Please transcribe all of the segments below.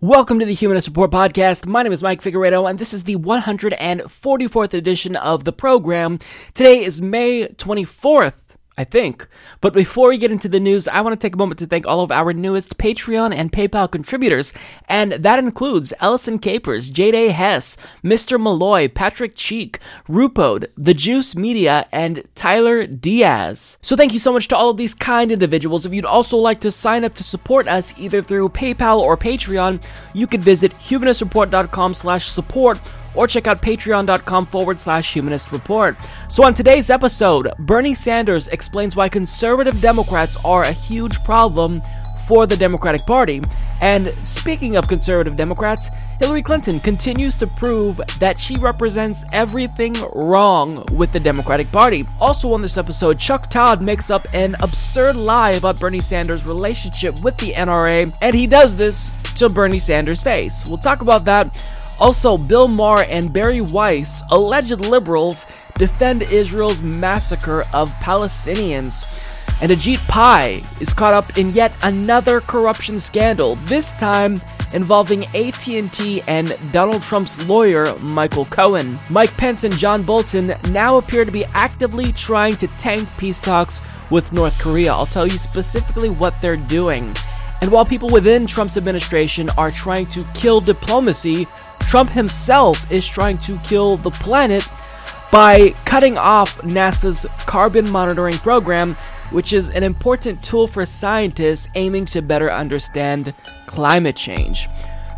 Welcome to the Humanist Report Podcast. My name is Mike Figueredo, and this is the 144th edition of the program. Today is May 24th. I think. But before we get into the news, I want to take a moment to thank all of our newest Patreon and PayPal contributors, and that includes Ellison Capers, A. Hess, Mr. Malloy, Patrick Cheek, Rupode, The Juice Media, and Tyler Diaz. So thank you so much to all of these kind individuals. If you'd also like to sign up to support us either through PayPal or Patreon, you can visit humanistreport.com slash support or check out patreon.com forward slash humanist report. So, on today's episode, Bernie Sanders explains why conservative Democrats are a huge problem for the Democratic Party. And speaking of conservative Democrats, Hillary Clinton continues to prove that she represents everything wrong with the Democratic Party. Also, on this episode, Chuck Todd makes up an absurd lie about Bernie Sanders' relationship with the NRA, and he does this to Bernie Sanders' face. We'll talk about that also, Bill Maher and Bari Weiss, alleged liberals, defend Israel's massacre of Palestinians. And Ajit Pai is caught up in yet another corruption scandal, this time involving AT&T and Donald Trump's lawyer, Michael Cohen. Mike Pence and John Bolton now appear to be actively trying to tank peace talks with North Korea. I'll tell you specifically what they're doing. And while people within Trump's administration are trying to kill diplomacy, Trump himself is trying to kill the planet by cutting off NASA's carbon monitoring program, which is an important tool for scientists aiming to better understand climate change.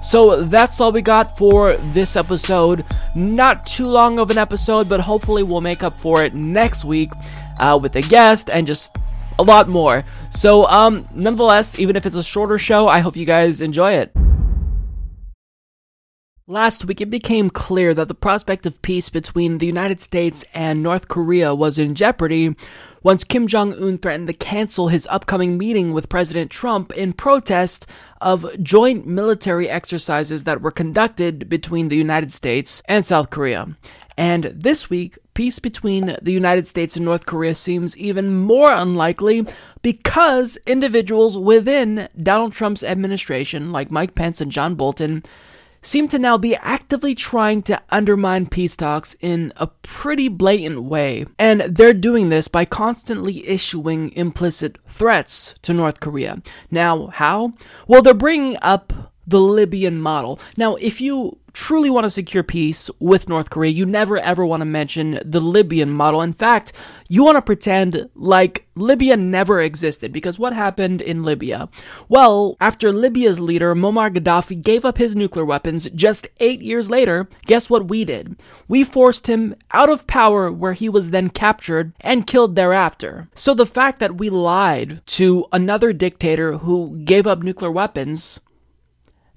So that's all we got for this episode. Not too long of an episode, but hopefully we'll make up for it next week uh, with a guest and just a lot more. So, um, nonetheless, even if it's a shorter show, I hope you guys enjoy it. Last week, it became clear that the prospect of peace between the United States and North Korea was in jeopardy once Kim Jong un threatened to cancel his upcoming meeting with President Trump in protest of joint military exercises that were conducted between the United States and South Korea. And this week, peace between the United States and North Korea seems even more unlikely because individuals within Donald Trump's administration, like Mike Pence and John Bolton, seem to now be actively trying to undermine peace talks in a pretty blatant way. And they're doing this by constantly issuing implicit threats to North Korea. Now, how? Well, they're bringing up the Libyan model. Now, if you truly want to secure peace with North Korea, you never ever want to mention the Libyan model. In fact, you want to pretend like Libya never existed because what happened in Libya? Well, after Libya's leader Muammar Gaddafi gave up his nuclear weapons just eight years later, guess what we did? We forced him out of power where he was then captured and killed thereafter. So the fact that we lied to another dictator who gave up nuclear weapons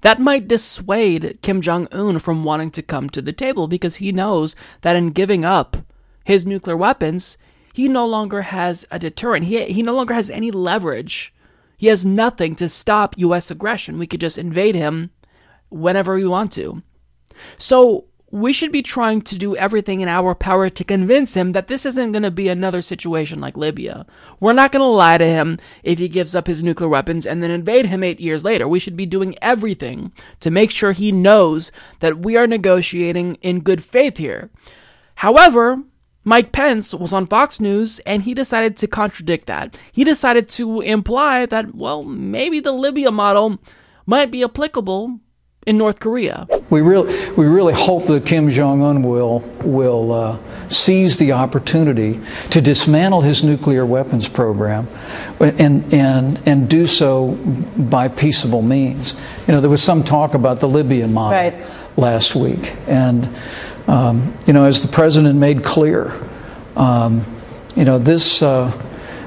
that might dissuade Kim Jong un from wanting to come to the table because he knows that in giving up his nuclear weapons, he no longer has a deterrent. He, he no longer has any leverage. He has nothing to stop U.S. aggression. We could just invade him whenever we want to. So, we should be trying to do everything in our power to convince him that this isn't going to be another situation like Libya. We're not going to lie to him if he gives up his nuclear weapons and then invade him eight years later. We should be doing everything to make sure he knows that we are negotiating in good faith here. However, Mike Pence was on Fox News and he decided to contradict that. He decided to imply that, well, maybe the Libya model might be applicable in North Korea. We really, we really hope that Kim Jong Un will will uh, seize the opportunity to dismantle his nuclear weapons program, and and and do so by peaceable means. You know, there was some talk about the Libyan model right. last week, and um, you know, as the president made clear, um, you know this. Uh,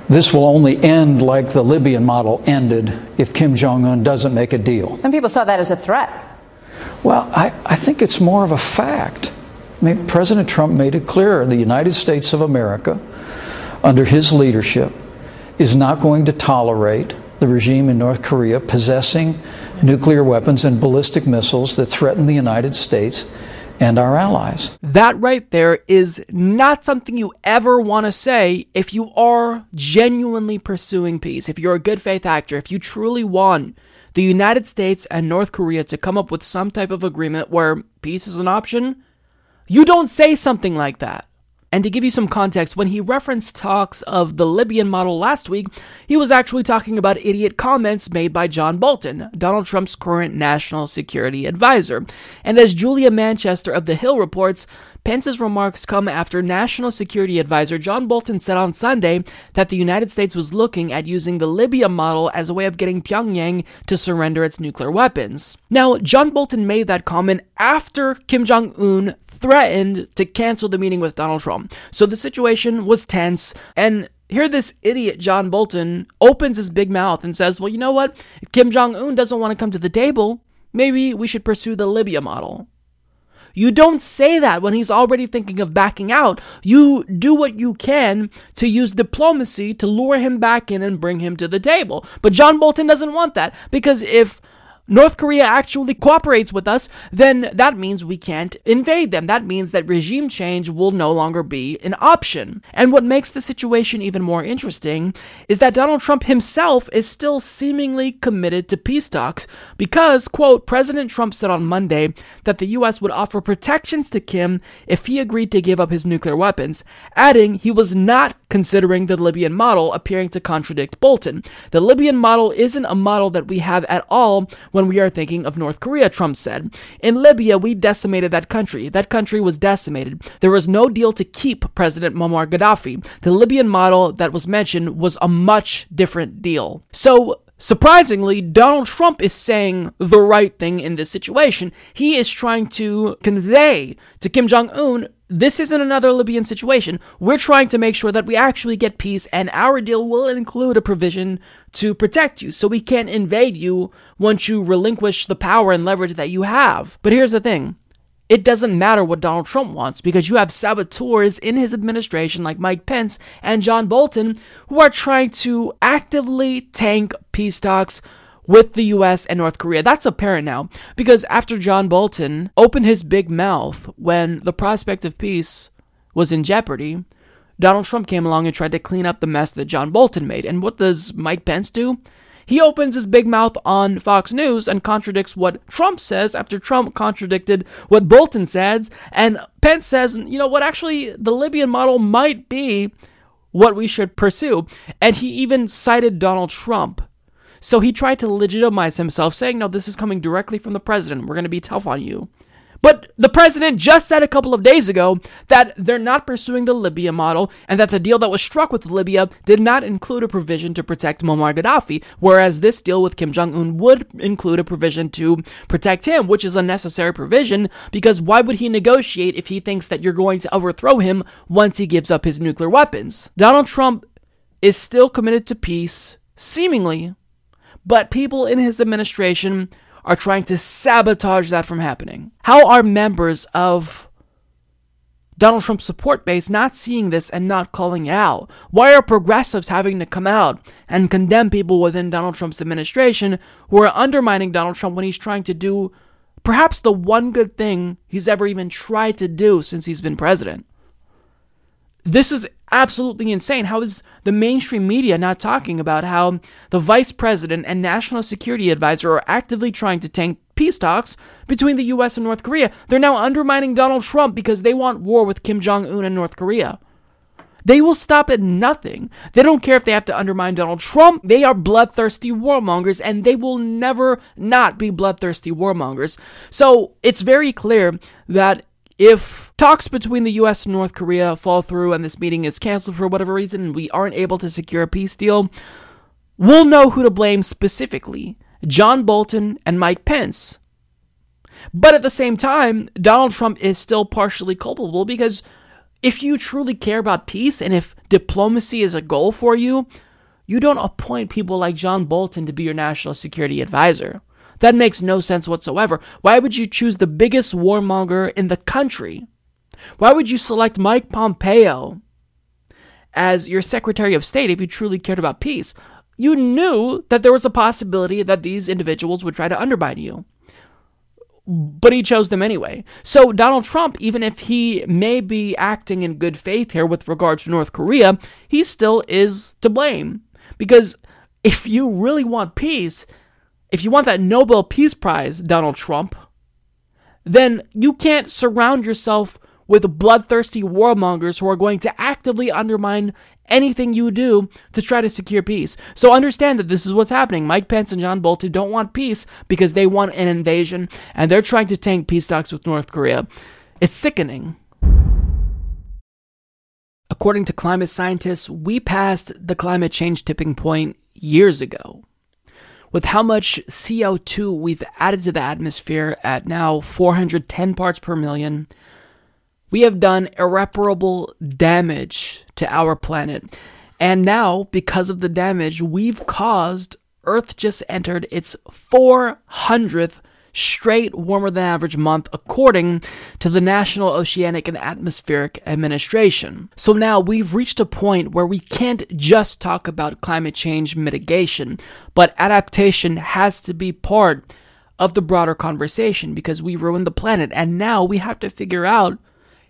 this will only end like the Libyan model ended if Kim Jong un doesn't make a deal. Some people saw that as a threat. Well, I, I think it's more of a fact. I mean, President Trump made it clear the United States of America, under his leadership, is not going to tolerate the regime in North Korea possessing nuclear weapons and ballistic missiles that threaten the United States and our allies. That right there is not something you ever want to say if you are genuinely pursuing peace, if you're a good faith actor, if you truly want the United States and North Korea to come up with some type of agreement where peace is an option. You don't say something like that. And to give you some context, when he referenced talks of the Libyan model last week, he was actually talking about idiot comments made by John Bolton, Donald Trump's current national security advisor. And as Julia Manchester of The Hill reports, Pence's remarks come after National Security Advisor John Bolton said on Sunday that the United States was looking at using the Libya model as a way of getting Pyongyang to surrender its nuclear weapons. Now, John Bolton made that comment after Kim Jong un threatened to cancel the meeting with Donald Trump. So the situation was tense, and here this idiot John Bolton opens his big mouth and says, Well, you know what? If Kim Jong un doesn't want to come to the table, maybe we should pursue the Libya model. You don't say that when he's already thinking of backing out. You do what you can to use diplomacy to lure him back in and bring him to the table. But John Bolton doesn't want that because if North Korea actually cooperates with us, then that means we can't invade them. That means that regime change will no longer be an option. And what makes the situation even more interesting is that Donald Trump himself is still seemingly committed to peace talks because, quote, President Trump said on Monday that the U.S. would offer protections to Kim if he agreed to give up his nuclear weapons, adding he was not considering the Libyan model, appearing to contradict Bolton. The Libyan model isn't a model that we have at all when we are thinking of North Korea, Trump said. In Libya, we decimated that country. That country was decimated. There was no deal to keep President Muammar Gaddafi. The Libyan model that was mentioned was a much different deal. So, Surprisingly, Donald Trump is saying the right thing in this situation. He is trying to convey to Kim Jong un this isn't another Libyan situation. We're trying to make sure that we actually get peace, and our deal will include a provision to protect you so we can't invade you once you relinquish the power and leverage that you have. But here's the thing it doesn't matter what Donald Trump wants because you have saboteurs in his administration like Mike Pence and John Bolton who are trying to actively tank peace talks with the US and North Korea. That's apparent now because after John Bolton opened his big mouth when the prospect of peace was in jeopardy, Donald Trump came along and tried to clean up the mess that John Bolton made. And what does Mike Pence do? He opens his big mouth on Fox News and contradicts what Trump says after Trump contradicted what Bolton says. And Pence says, you know what, actually, the Libyan model might be what we should pursue. And he even cited Donald Trump so he tried to legitimize himself, saying, No, this is coming directly from the president. We're going to be tough on you. But the president just said a couple of days ago that they're not pursuing the Libya model and that the deal that was struck with Libya did not include a provision to protect Muammar Gaddafi, whereas this deal with Kim Jong un would include a provision to protect him, which is a necessary provision because why would he negotiate if he thinks that you're going to overthrow him once he gives up his nuclear weapons? Donald Trump is still committed to peace, seemingly, but people in his administration are trying to sabotage that from happening. How are members of Donald Trump's support base not seeing this and not calling out? Why are progressives having to come out and condemn people within Donald Trump's administration who are undermining Donald Trump when he's trying to do perhaps the one good thing he's ever even tried to do since he's been president? This is absolutely insane. How is the mainstream media not talking about how the vice president and national security advisor are actively trying to tank peace talks between the US and North Korea? They're now undermining Donald Trump because they want war with Kim Jong un and North Korea. They will stop at nothing. They don't care if they have to undermine Donald Trump. They are bloodthirsty warmongers, and they will never not be bloodthirsty warmongers. So it's very clear that if talks between the US and North Korea fall through and this meeting is canceled for whatever reason and we aren't able to secure a peace deal, we'll know who to blame specifically John Bolton and Mike Pence. But at the same time, Donald Trump is still partially culpable because if you truly care about peace and if diplomacy is a goal for you, you don't appoint people like John Bolton to be your national security advisor. That makes no sense whatsoever. Why would you choose the biggest warmonger in the country Why would you select Mike Pompeo as your Secretary of State if you truly cared about peace? You knew that there was a possibility that these individuals would try to undermine you. But he chose them anyway. So, Donald Trump, even if he may be acting in good faith here with regard to North Korea, he still is to blame. Because if you really want peace, if you want that Nobel Peace Prize, Donald Trump, then you can't surround yourself with bloodthirsty warmongers who are going to actively undermine anything you do to try to secure peace. So understand that this is what's happening. Mike Pence and John Bolton don't want peace because they want an invasion and they're trying to tank peace talks with North Korea. It's sickening. According to climate scientists, we passed the climate change tipping point years ago with how much CO2 we've added to the atmosphere at now 410 parts per million, we have done irreparable damage to our planet. And now, because of the damage we've caused, Earth just entered its 400th straight warmer than average month, according to the National Oceanic and Atmospheric Administration. So now we've reached a point where we can't just talk about climate change mitigation, but adaptation has to be part of the broader conversation because we ruined the planet, and now we have to figure out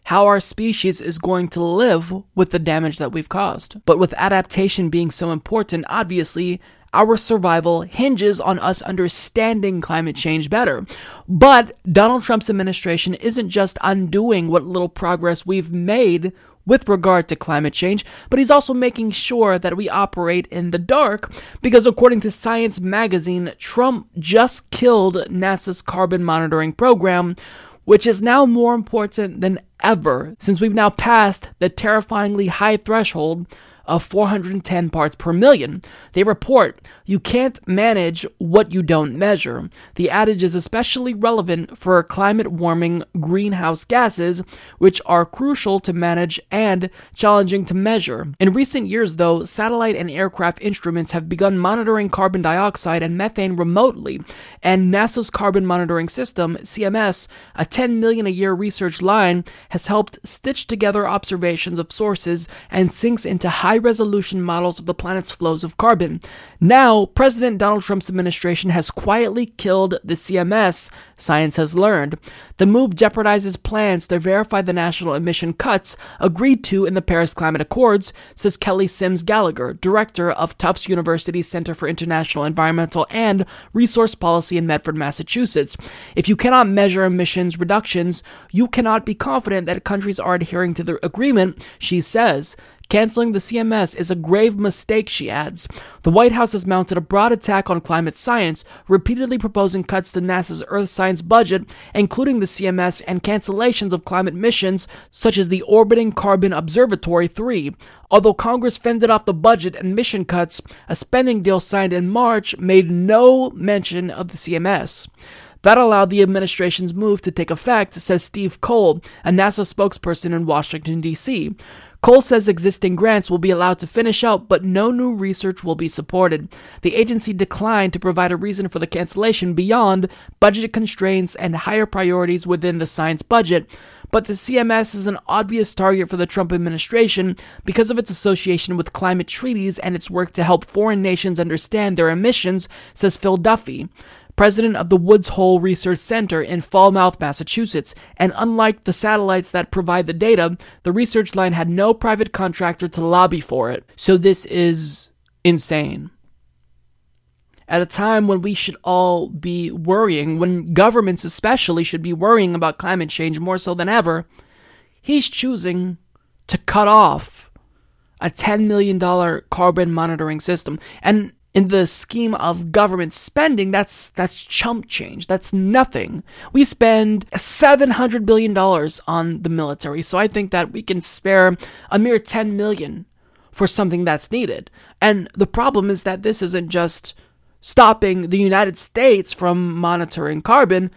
how our species is going to live with the damage that we've caused. But with adaptation being so important, obviously, our survival hinges on us understanding climate change better. But Donald Trump's administration isn't just undoing what little progress we've made with regard to climate change, but he's also making sure that we operate in the dark because, according to Science magazine, Trump just killed NASA's carbon monitoring program, which is now more important than ever since we've now passed the terrifyingly high threshold of 410 parts per million. They report you can't manage what you don't measure. The adage is especially relevant for climate warming greenhouse gases, which are crucial to manage and challenging to measure. In recent years, though, satellite and aircraft instruments have begun monitoring carbon dioxide and methane remotely, and NASA's Carbon Monitoring System, CMS, a 10 million a year research line, has helped stitch together observations of sources and sinks into high resolution models of the planet's flows of carbon. Now, President Donald Trump's administration has quietly killed the CMS, science has learned. The move jeopardizes plans to verify the national emission cuts agreed to in the Paris Climate Accords, says Kelly Sims Gallagher, director of Tufts University's Center for International Environmental and Resource Policy in Medford, Massachusetts. If you cannot measure emissions reductions, you cannot be confident that countries are adhering to the agreement, she says. Canceling the CMS is a grave mistake, she adds. The White House has mounted a broad attack on climate science, repeatedly proposing cuts to NASA's Earth science budget, including the CMS and cancellations of climate missions such as the Orbiting Carbon Observatory 3. Although Congress fended off the budget and mission cuts, a spending deal signed in March made no mention of the CMS. That allowed the administration's move to take effect, says Steve Cole, a NASA spokesperson in Washington, D.C. Cole says existing grants will be allowed to finish out, but no new research will be supported. The agency declined to provide a reason for the cancellation beyond budget constraints and higher priorities within the science budget. But the CMS is an obvious target for the Trump administration because of its association with climate treaties and its work to help foreign nations understand their emissions, says Phil Duffy president of the Woods Hole Research Center in Falmouth, Massachusetts. And unlike the satellites that provide the data, the research line had no private contractor to lobby for it. So this is insane. At a time when we should all be worrying, when governments especially should be worrying about climate change more so than ever, he's choosing to cut off a $10 million carbon monitoring system. And in the scheme of government spending, that's that's chump change. That's nothing. We spend seven hundred billion dollars on the military, so I think that we can spare a mere ten million for something that's needed. And the problem is that this isn't just stopping the United States from monitoring carbon.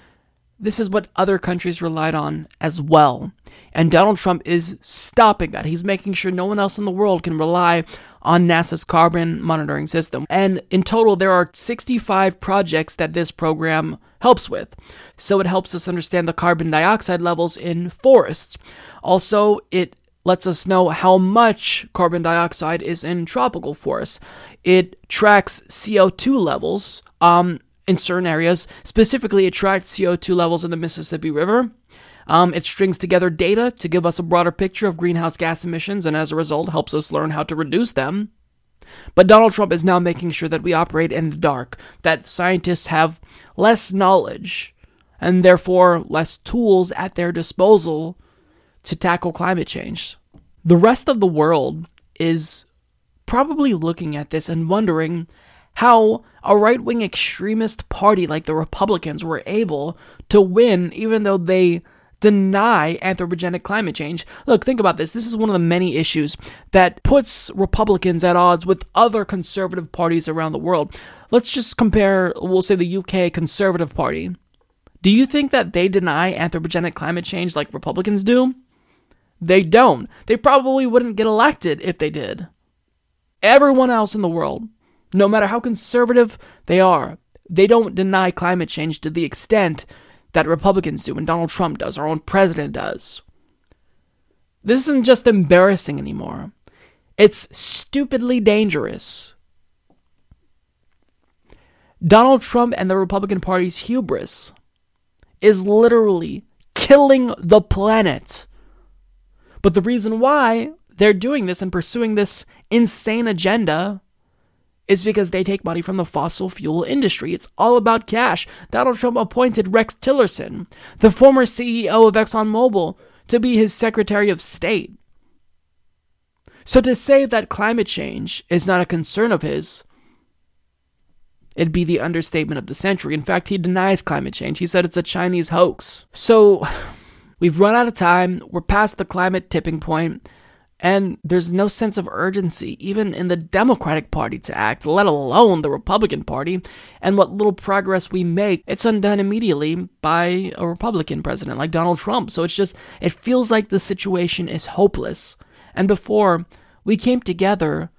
This is what other countries relied on as well. And Donald Trump is stopping that. He's making sure no one else in the world can rely on NASA's carbon monitoring system. And in total, there are 65 projects that this program helps with. So it helps us understand the carbon dioxide levels in forests. Also, it lets us know how much carbon dioxide is in tropical forests. It tracks CO2 levels um, in certain areas. Specifically, it tracks CO2 levels in the Mississippi River. Um, it strings together data to give us a broader picture of greenhouse gas emissions and as a result helps us learn how to reduce them. But Donald Trump is now making sure that we operate in the dark, that scientists have less knowledge and therefore less tools at their disposal to tackle climate change. The rest of the world is probably looking at this and wondering how a right wing extremist party like the Republicans were able to win even though they deny anthropogenic climate change. Look, think about this. This is one of the many issues that puts Republicans at odds with other conservative parties around the world. Let's just compare, we'll say, the UK Conservative Party. Do you think that they deny anthropogenic climate change like Republicans do? They don't. They probably wouldn't get elected if they did. Everyone else in the world, no matter how conservative they are, they don't deny climate change to the extent that Republicans do and Donald Trump does, our own president does. This isn't just embarrassing anymore. It's stupidly dangerous. Donald Trump and the Republican Party's hubris is literally killing the planet. But the reason why they're doing this and pursuing this insane agenda is because they take money from the fossil fuel industry. It's all about cash. Donald Trump appointed Rex Tillerson, the former CEO of ExxonMobil, to be his Secretary of State. So to say that climate change is not a concern of his, it'd be the understatement of the century. In fact, he denies climate change. He said it's a Chinese hoax. So we've run out of time. We're past the climate tipping point. And there's no sense of urgency, even in the Democratic Party, to act, let alone the Republican Party. And what little progress we make, it's undone immediately by a Republican president like Donald Trump. So it's just, it feels like the situation is hopeless. And before, we came together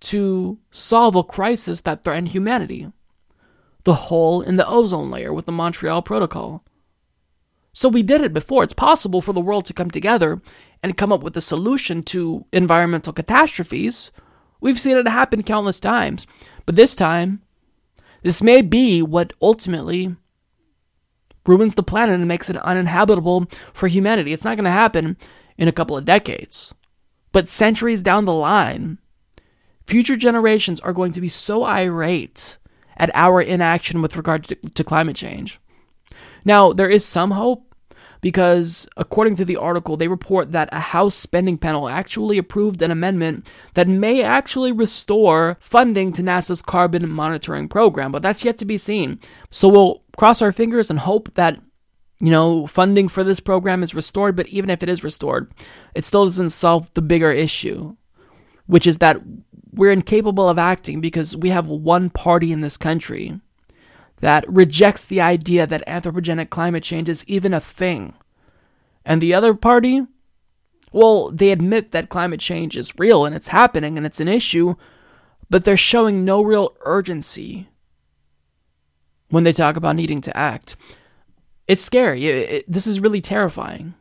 to solve a crisis that threatened humanity the hole in the ozone layer with the Montreal Protocol. So we did it before. It's possible for the world to come together and come up with a solution to environmental catastrophes. We've seen it happen countless times. But this time, this may be what ultimately ruins the planet and makes it uninhabitable for humanity. It's not going to happen in a couple of decades. But centuries down the line, future generations are going to be so irate at our inaction with regard to, to climate change. Now, there is some hope because according to the article, they report that a House spending panel actually approved an amendment that may actually restore funding to NASA's carbon monitoring program, but that's yet to be seen. So we'll cross our fingers and hope that you know, funding for this program is restored, but even if it is restored, it still doesn't solve the bigger issue, which is that we're incapable of acting because we have one party in this country that rejects the idea that anthropogenic climate change is even a thing. And the other party, well, they admit that climate change is real and it's happening and it's an issue, but they're showing no real urgency when they talk about needing to act. It's scary. It, it, this is really terrifying.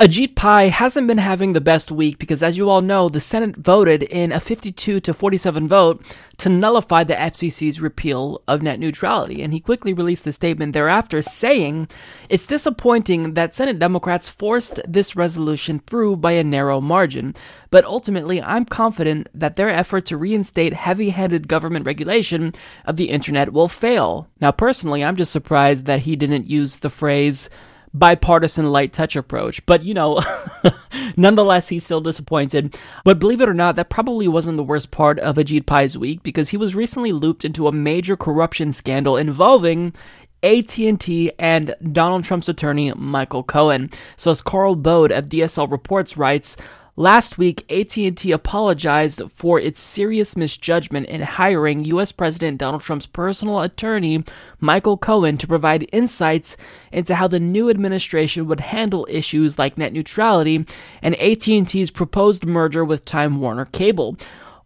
Ajit Pai hasn't been having the best week because, as you all know, the Senate voted in a 52 to 47 vote to nullify the FCC's repeal of net neutrality. And he quickly released a statement thereafter saying, It's disappointing that Senate Democrats forced this resolution through by a narrow margin, but ultimately, I'm confident that their effort to reinstate heavy handed government regulation of the internet will fail. Now, personally, I'm just surprised that he didn't use the phrase, bipartisan light touch approach. But, you know, nonetheless, he's still disappointed. But believe it or not, that probably wasn't the worst part of Ajit Pai's week because he was recently looped into a major corruption scandal involving AT&T and Donald Trump's attorney Michael Cohen. So as Karl Bode of DSL Reports writes, Last week, AT&T apologized for its serious misjudgment in hiring US President Donald Trump's personal attorney, Michael Cohen, to provide insights into how the new administration would handle issues like net neutrality and AT&T's proposed merger with Time Warner Cable.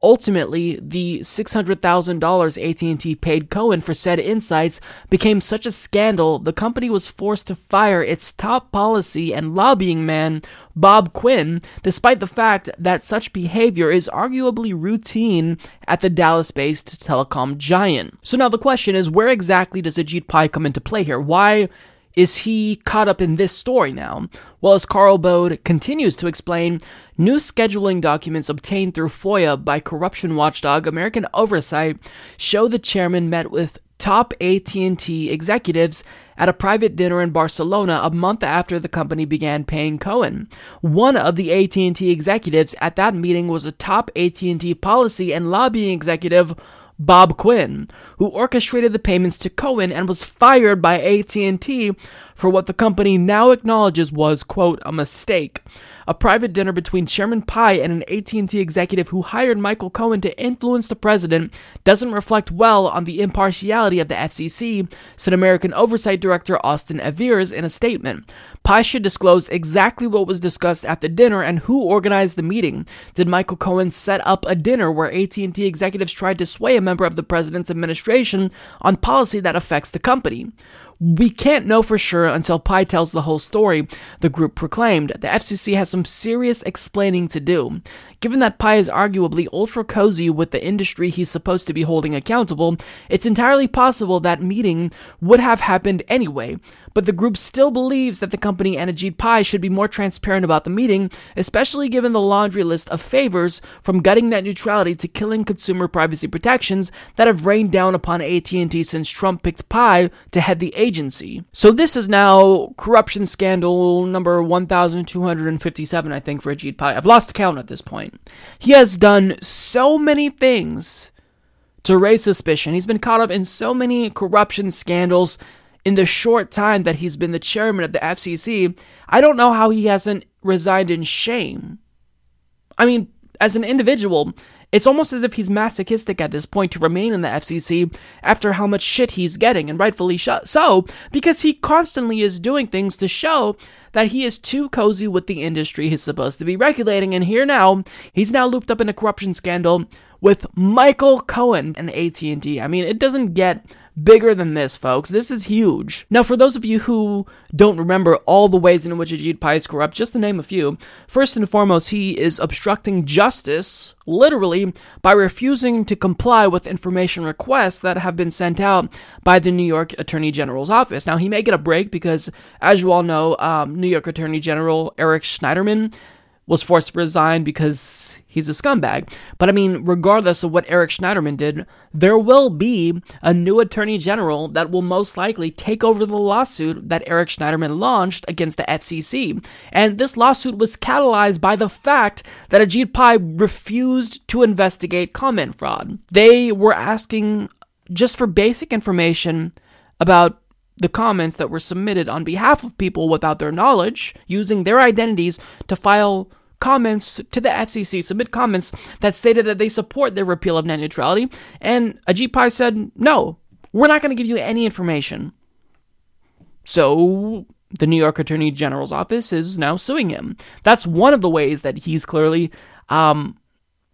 Ultimately, the $600,000 AT&T paid Cohen for said insights became such a scandal, the company was forced to fire its top policy and lobbying man, Bob Quinn, despite the fact that such behavior is arguably routine at the Dallas-based telecom giant. So now the question is, where exactly does Ajit Pai come into play here? Why is he caught up in this story now? Well, as Karl Bode continues to explain, new scheduling documents obtained through FOIA by corruption watchdog American Oversight show the chairman met with top AT&T executives at a private dinner in Barcelona a month after the company began paying Cohen. One of the AT&T executives at that meeting was a top AT&T policy and lobbying executive Bob Quinn, who orchestrated the payments to Cohen and was fired by AT&T for what the company now acknowledges was quote a mistake. A private dinner between Chairman Pai and an AT&T executive who hired Michael Cohen to influence the president doesn't reflect well on the impartiality of the FCC, said American Oversight Director Austin Evers in a statement. Pai should disclose exactly what was discussed at the dinner and who organized the meeting. Did Michael Cohen set up a dinner where AT&T executives tried to sway a member of the president's administration on policy that affects the company? We can't know for sure until Pai tells the whole story, the group proclaimed. The FCC has some serious explaining to do. Given that Pai is arguably ultra cozy with the industry he's supposed to be holding accountable, it's entirely possible that meeting would have happened anyway but the group still believes that the company and Ajit Pai should be more transparent about the meeting, especially given the laundry list of favors from gutting net neutrality to killing consumer privacy protections that have rained down upon AT&T since Trump picked Pai to head the agency. So this is now corruption scandal number 1257 I think for Ajit Pai. I've lost count at this point. He has done so many things to raise suspicion. He's been caught up in so many corruption scandals in the short time that he's been the chairman of the FCC, I don't know how he hasn't resigned in shame. I mean, as an individual, it's almost as if he's masochistic at this point to remain in the FCC after how much shit he's getting, and rightfully so, because he constantly is doing things to show that he is too cozy with the industry he's supposed to be regulating. And here now, he's now looped up in a corruption scandal with Michael Cohen and AT&T. I mean, it doesn't get bigger than this, folks. This is huge. Now, for those of you who don't remember all the ways in which Ajit Pai is corrupt, just to name a few, first and foremost, he is obstructing justice, literally, by refusing to comply with information requests that have been sent out by the New York Attorney General's office. Now, he may get a break because, as you all know, um, New York Attorney General Eric Schneiderman was forced to resign because he's a scumbag. But I mean, regardless of what Eric Schneiderman did, there will be a new attorney general that will most likely take over the lawsuit that Eric Schneiderman launched against the FCC. And this lawsuit was catalyzed by the fact that Ajit Pai refused to investigate comment fraud. They were asking just for basic information about the comments that were submitted on behalf of people without their knowledge, using their identities to file comments to the FCC, submit comments that stated that they support the repeal of net neutrality. And Ajit Pai said, no, we're not going to give you any information. So the New York Attorney General's office is now suing him. That's one of the ways that he's clearly um,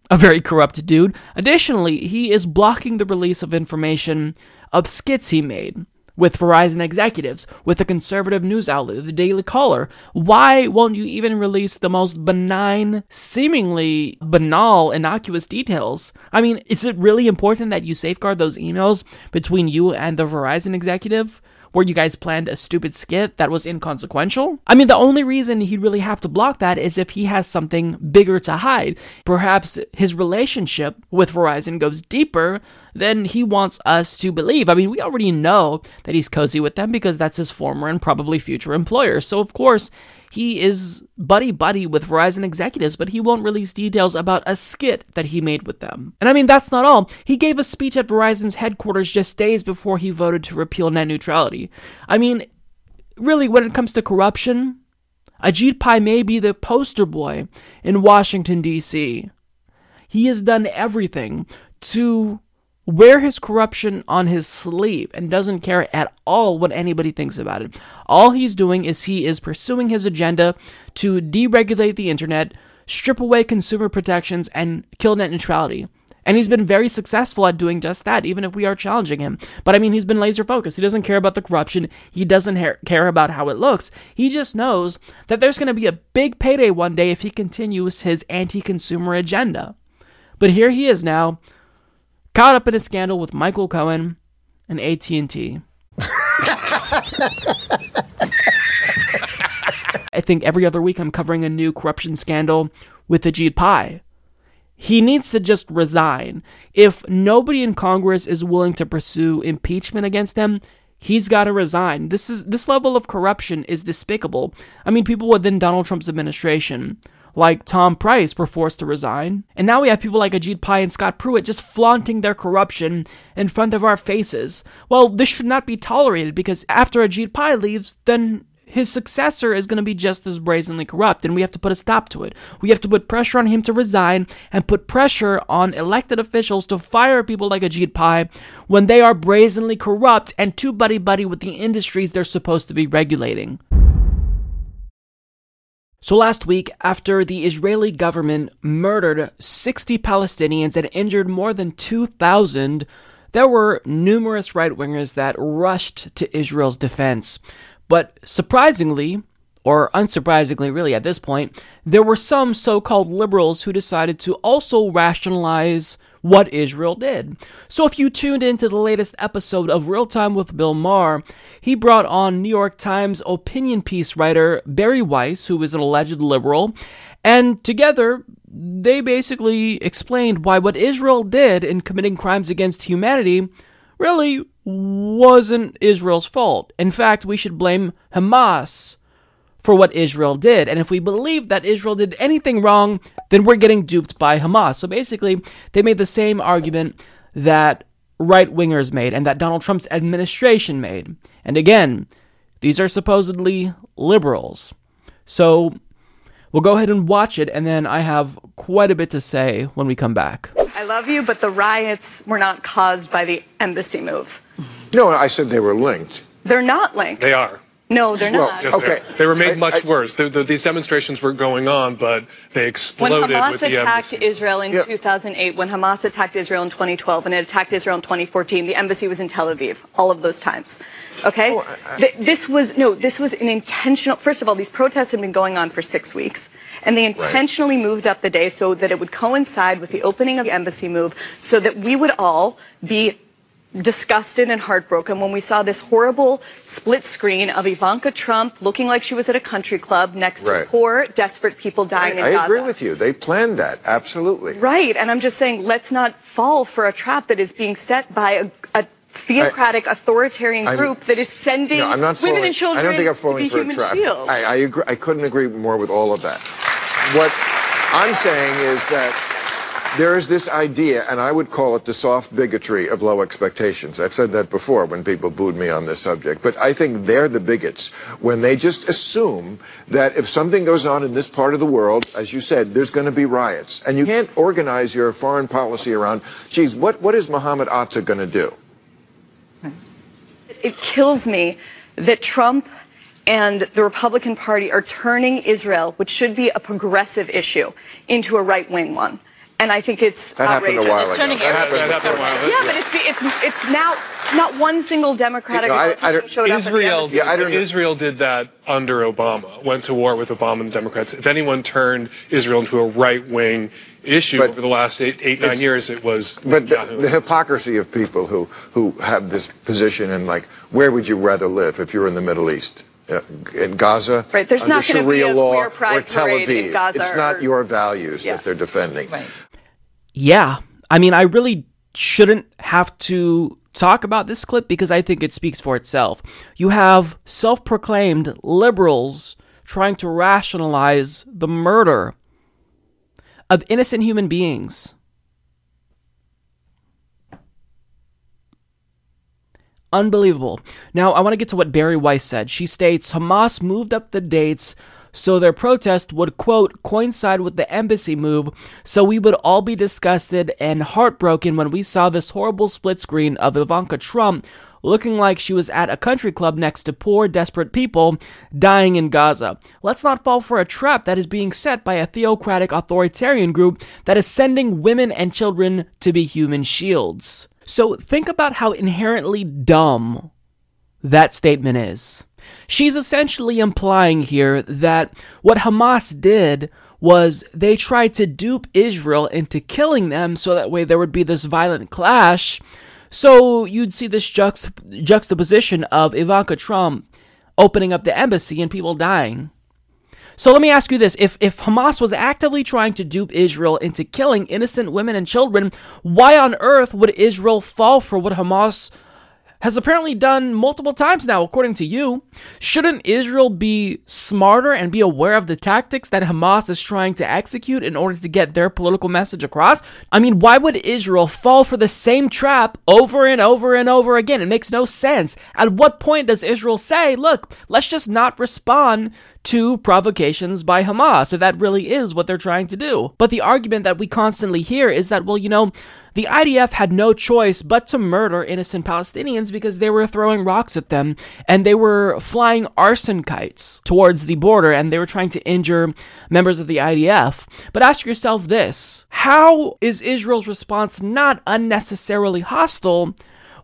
a very corrupt dude. Additionally, he is blocking the release of information of skits he made with Verizon executives, with a conservative news outlet, the Daily Caller. Why won't you even release the most benign, seemingly banal, innocuous details? I mean, is it really important that you safeguard those emails between you and the Verizon executive? where you guys planned a stupid skit that was inconsequential? I mean, the only reason he'd really have to block that is if he has something bigger to hide. Perhaps his relationship with Verizon goes deeper than he wants us to believe. I mean, we already know that he's cozy with them because that's his former and probably future employer. So, of course, he is buddy buddy with Verizon executives, but he won't release details about a skit that he made with them. And I mean, that's not all. He gave a speech at Verizon's headquarters just days before he voted to repeal net neutrality. I mean, really, when it comes to corruption, Ajit Pai may be the poster boy in Washington, D.C. He has done everything to wear his corruption on his sleeve and doesn't care at all what anybody thinks about it. All he's doing is he is pursuing his agenda to deregulate the internet, strip away consumer protections, and kill net neutrality. And he's been very successful at doing just that, even if we are challenging him. But I mean, he's been laser focused. He doesn't care about the corruption. He doesn't ha- care about how it looks. He just knows that there's going to be a big payday one day if he continues his anti consumer agenda. But here he is now, caught up in a scandal with Michael Cohen and AT&T. I think every other week I'm covering a new corruption scandal with Ajit Pai. He needs to just resign. If nobody in Congress is willing to pursue impeachment against him, he's got to resign. This is this level of corruption is despicable. I mean, people within Donald Trump's administration, like Tom Price, were forced to resign, and now we have people like Ajit Pai and Scott Pruitt just flaunting their corruption in front of our faces. Well, this should not be tolerated because after Ajit Pai leaves, then his successor is going to be just as brazenly corrupt, and we have to put a stop to it. We have to put pressure on him to resign and put pressure on elected officials to fire people like Ajit Pai when they are brazenly corrupt and too buddy buddy with the industries they're supposed to be regulating. So last week, after the Israeli government murdered 60 Palestinians and injured more than 2,000, there were numerous right wingers that rushed to Israel's defense. But surprisingly, or unsurprisingly, really, at this point, there were some so called liberals who decided to also rationalize what Israel did. So, if you tuned into the latest episode of Real Time with Bill Maher, he brought on New York Times opinion piece writer Bari Weiss, who is an alleged liberal, and together they basically explained why what Israel did in committing crimes against humanity really wasn't Israel's fault. In fact, we should blame Hamas for what Israel did. And if we believe that Israel did anything wrong, then we're getting duped by Hamas. So basically, they made the same argument that right wingers made and that Donald Trump's administration made. And again, these are supposedly liberals. So we'll go ahead and watch it, and then I have quite a bit to say when we come back. I love you, but the riots were not caused by the embassy move. No, I said they were linked. They're not linked. They are. No, they're Well, not. Yes, Okay. they, are. they were made I- much I- worse. The, the, these demonstrations were going on, but they exploded. When Hamas with attacked embassy. Israel in Yeah. 2008, when Hamas attacked Israel in 2012, and it attacked Israel in 2014, the embassy was in Tel Aviv. All of those times. Okay. Oh, I- Th- this was no. This was an intentional. First of all, these protests had been going on for six weeks, and they intentionally moved up the day so that it would coincide with the opening of the embassy move, so that we would all be disgusted and heartbroken when we saw this horrible split screen of Ivanka Trump looking like she was at a country club next Right. to poor, desperate people dying I in Gaza. agree with you. They planned that, absolutely. Right, and I'm just saying, let's not fall for a trap that is being set by a, a theocratic, authoritarian I'm- group that is sending No, I'm not women falling, and children I don't think I'm falling for a trap. shields. I, I, agree, I couldn't agree more with all of that. What I'm saying is that there is this idea, and I would call it the soft bigotry of low expectations. I've said that before when people booed me on this subject, but I think they're the bigots when they just assume that if something goes on in this part of the world, as you said, there's going to be riots. And you can't organize your foreign policy around, geez, what, what is Mohammed Atta going to do? it kills me that Trump and the Republican Party are turning Israel, which should be a progressive issue, into a right wing one. And I think it's That happened outrageous. a while ago. turning That happened That happened a while ago. Yeah, but it's, it's it's now not one single Democratic You know, I- I don't- showed up Israel, embassy. Yeah, I don't. Israel did that under Obama. Went to war with Obama and the Democrats. If anyone turned Israel into a right wing issue But over the last eight, eight nine years, it was. But the, the hypocrisy of people who, who have this position and like, where would you rather live if you're in the Middle East? Uh, in Gaza, Right, there's under not gonna be Sharia a law, queer or Tel in Aviv. Gaza it's not or- your values Yeah. that they're defending. Right. Yeah. I mean, I really shouldn't have to talk about this clip because I think it speaks for itself. You have self proclaimed liberals trying to rationalize the murder of innocent human beings. Unbelievable. Now, I want to get to what Bari Weiss said. She states Hamas moved up the dates so their protest would, quote, coincide with the embassy move, so we would all be disgusted and heartbroken when we saw this horrible split screen of Ivanka Trump looking like she was at a country club next to poor, desperate people dying in Gaza. Let's not fall for a trap that is being set by a theocratic authoritarian group that is sending women and children to be human shields. So think about how inherently dumb that statement is. She's essentially implying here that what Hamas did was they tried to dupe Israel into killing them so that way there would be this violent clash so you'd see this juxt- juxtaposition of Ivanka Trump opening up the embassy and people dying. So let me ask you this. If, if Hamas was actively trying to dupe Israel into killing innocent women and children, why on earth would Israel fall for what Hamas has apparently done multiple times now, according to you. Shouldn't Israel be smarter and be aware of the tactics that Hamas is trying to execute in order to get their political message across? I mean, why would Israel fall for the same trap over and over and over again? It makes no sense. At what point does Israel say, look, let's just not respond to provocations by Hamas, if that really is what they're trying to do. But the argument that we constantly hear is that, well, you know, the IDF had no choice but to murder innocent Palestinians because they were throwing rocks at them and they were flying arson kites towards the border and they were trying to injure members of the IDF. But ask yourself this how is Israel's response not unnecessarily hostile?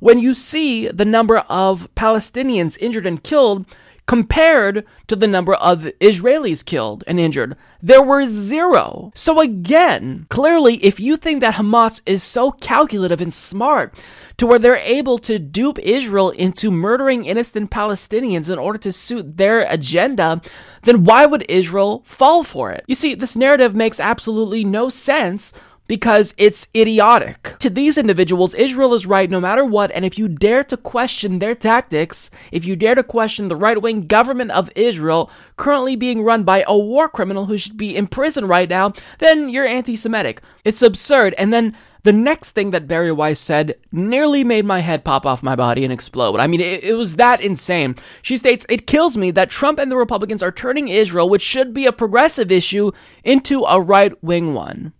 When you see the number of Palestinians injured and killed compared to the number of Israelis killed and injured. There were zero. So again, clearly, if you think that Hamas is so calculative and smart to where they're able to dupe Israel into murdering innocent Palestinians in order to suit their agenda, then why would Israel fall for it? You see, this narrative makes absolutely no sense because it's idiotic. To these individuals, Israel is right no matter what, and if you dare to question their tactics, if you dare to question the right wing government of Israel, currently being run by a war criminal who should be in prison right now, then you're anti Semitic. It's absurd. And then the next thing that Bari Weiss said nearly made my head pop off my body and explode. I mean, it, it, was that insane. She states, It kills me that Trump and the Republicans are turning Israel, which should be a progressive issue, into a right wing one.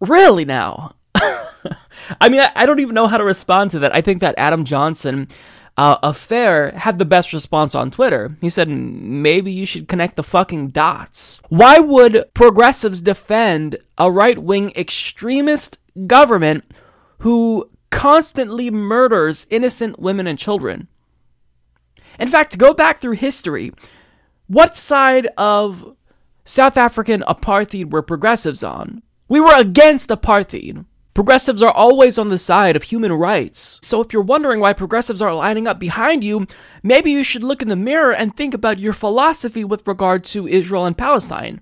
Really now? I mean, I, I, don't even know how to respond to that. I think that Adam Johnson uh, affair had the best response on Twitter. He said, maybe you should connect the fucking dots. Why would progressives defend a right wing extremist government who constantly murders innocent women and children? In fact, go back through history. What side of South African apartheid were progressives on? We were against apartheid. Progressives are always on the side of human rights. So if you're wondering why progressives are lining up behind you, maybe you should look in the mirror and think about your philosophy with regard to Israel and Palestine.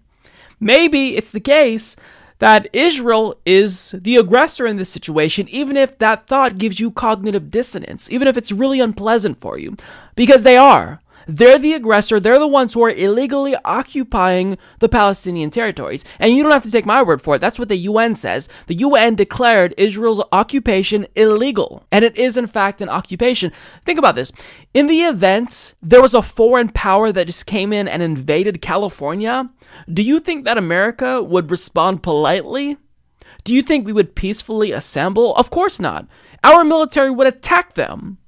Maybe it's the case that Israel is the aggressor in this situation, even if that thought gives you cognitive dissonance, even if it's really unpleasant for you, because they are. They're the aggressor. They're the ones who are illegally occupying the Palestinian territories. And you don't have to take my word for it. That's what the UN says. The UN declared Israel's occupation illegal. And it is, in fact, an occupation. Think about this. In the event there was a foreign power that just came in and invaded California, do you think that America would respond politely? Do you think we would peacefully assemble? Of course not. Our military would attack them.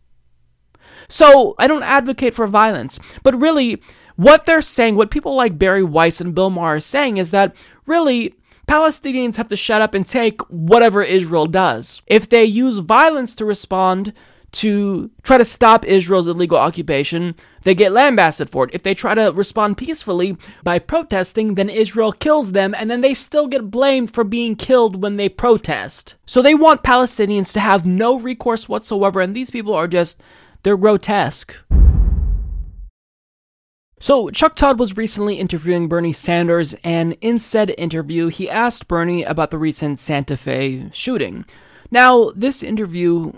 So I don't advocate for violence, but really, what they're saying, what people like Bari Weiss and Bill Maher are saying is that really Palestinians have to shut up and take whatever Israel does. If they use violence to respond to try to stop Israel's illegal occupation, they get lambasted for it. If they try to respond peacefully by protesting, then Israel kills them, and then they still get blamed for being killed when they protest. So they want Palestinians to have no recourse whatsoever, and these people are just they're grotesque. So, Chuck Todd was recently interviewing Bernie Sanders, and in said interview, he asked Bernie about the recent Santa Fe shooting. Now, this interview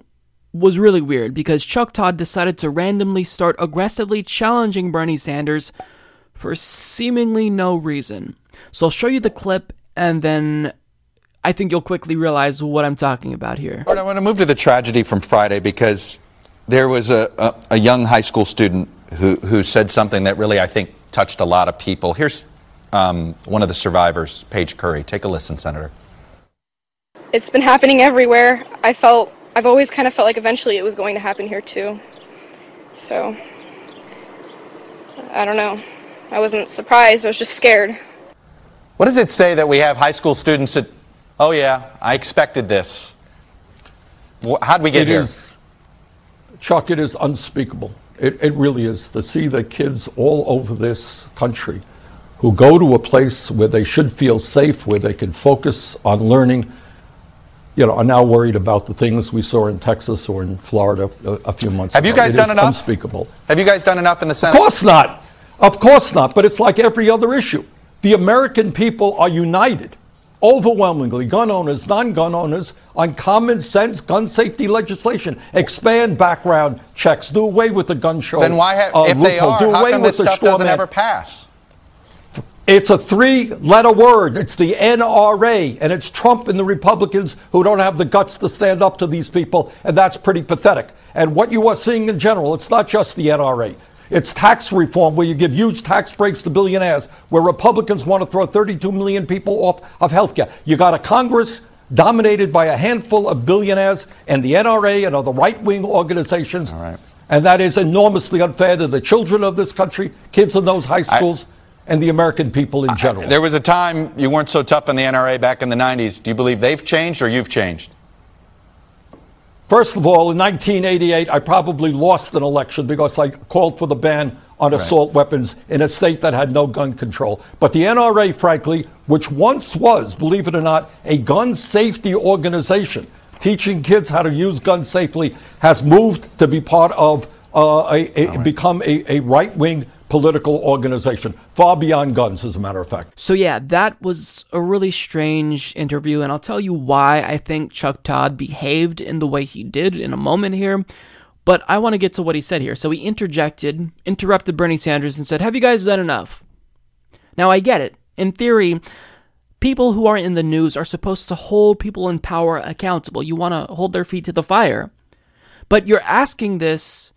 was really weird because Chuck Todd decided to randomly start aggressively challenging Bernie Sanders for seemingly no reason. So, I'll show you the clip, and then I think you'll quickly realize what I'm talking about here. I want to move to the tragedy from Friday because there was a, a, a young high school student who, who said something that really, I think, touched a lot of people. Here's um, one of the survivors, Paige Curry. Take a listen, Senator. It's been happening everywhere. I felt, I've always kind of felt like eventually it was going to happen here too. So, I don't know. I wasn't surprised, I was just scared. What does it say that we have high school students that, oh yeah, I expected this? How'd we get it here? Is, Chuck, it is unspeakable. It, it really is to see the kids all over this country who go to a place where they should feel safe, where they can focus on learning, you know, are now worried about the things we saw in Texas or in Florida a, a few months Have ago. you guys it done enough? Unspeakable. Have you guys done enough in the Senate? Of course not. Of course not. But it's like every other issue. The American people are united, overwhelmingly, gun owners, non-gun owners, on common sense gun safety legislation. Expand background checks. Do away with the gun show. Then why, have, uh, if they are, Do how away come with this the stuff doesn't man. ever pass? It's a three letter word. It's the NRA. And it's Trump and the Republicans who don't have the guts to stand up to these people. And that's pretty pathetic. And what you are seeing in general, it's not just the NRA. It's tax reform where you give huge tax breaks to billionaires, where Republicans want to throw 32 million people off of health care. You got a Congress dominated by a handful of billionaires and the NRA and other right wing organizations. Right. And that is enormously unfair to the children of this country, kids in those high schools and the American people in general. There was a time you weren't so tough on the NRA back in the 90s. Do you believe they've changed or you've changed? First of all, in 1988, I probably lost an election because I called for the ban on assault weapons in a state that had no gun control. But the NRA, frankly, which once was, believe it or not, a gun safety organization teaching kids how to use guns safely, has moved to be part of uh, a, a become a, a right wing political organization, far beyond guns, as a matter of fact. So, yeah, that was a really strange interview, and I'll tell you why I think Chuck Todd behaved in the way he did in a moment here. But I want to get to what he said here. So, he interjected, interrupted Bernie Sanders, and said, Have you guys done enough? Now, I get it. In theory, people who are in the news are supposed to hold people in power accountable. You want to hold their feet to the fire. But you're asking this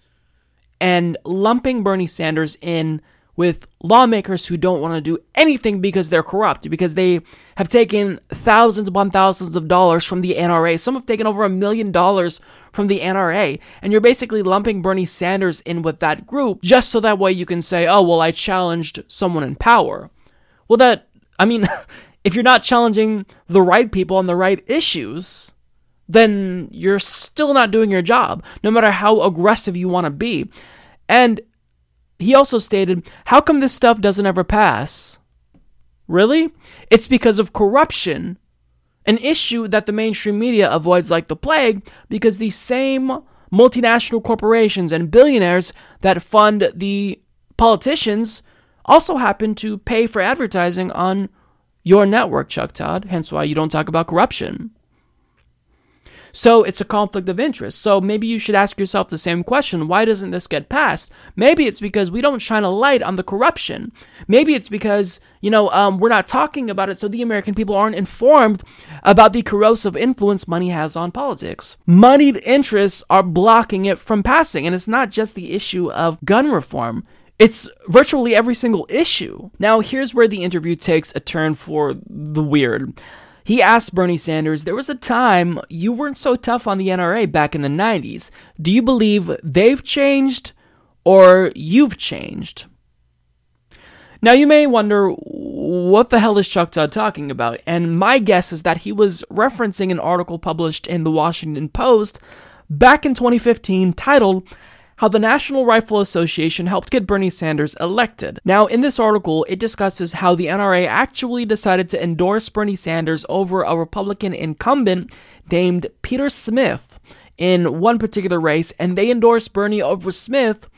and lumping Bernie Sanders in with lawmakers who don't want to do anything because they're corrupt, because they have taken thousands upon thousands of dollars from the NRA. Some have taken over a million dollars from the NRA. And you're basically lumping Bernie Sanders in with that group just so that way you can say, oh, well, I challenged someone in power. Well, that, I mean, if you're not challenging the right people on the right issues, then you're still not doing your job, no matter how aggressive you want to be. And he also stated, How come this stuff doesn't ever pass? Really? It's because of corruption, an issue that the mainstream media avoids like the plague because these same multinational corporations and billionaires that fund the politicians also happen to pay for advertising on your network, Chuck Todd, hence why you don't talk about corruption. So it's a conflict of interest. So maybe you should ask yourself the same question why doesn't this get passed? Maybe it's because we don't shine a light on the corruption. Maybe it's because, you know, um, we're not talking about it so the American people aren't informed about the corrosive influence money has on politics. Moneyed interests are blocking it from passing. And it's not just the issue of gun reform. It's virtually every single issue. Now, here's where the interview takes a turn for the weird. He asked Bernie Sanders, There was a time you weren't so tough on the NRA back in the 90s. Do you believe they've changed or you've changed? Now, you may wonder, what the hell is Chuck Todd talking about? And my guess is that he was referencing an article published in the Washington Post back in 2015 titled, how the National Rifle Association helped get Bernie Sanders elected. Now, in this article, it discusses how the NRA actually decided to endorse Bernie Sanders over a Republican incumbent named Peter Smith in one particular race, and they endorsed Bernie over Smith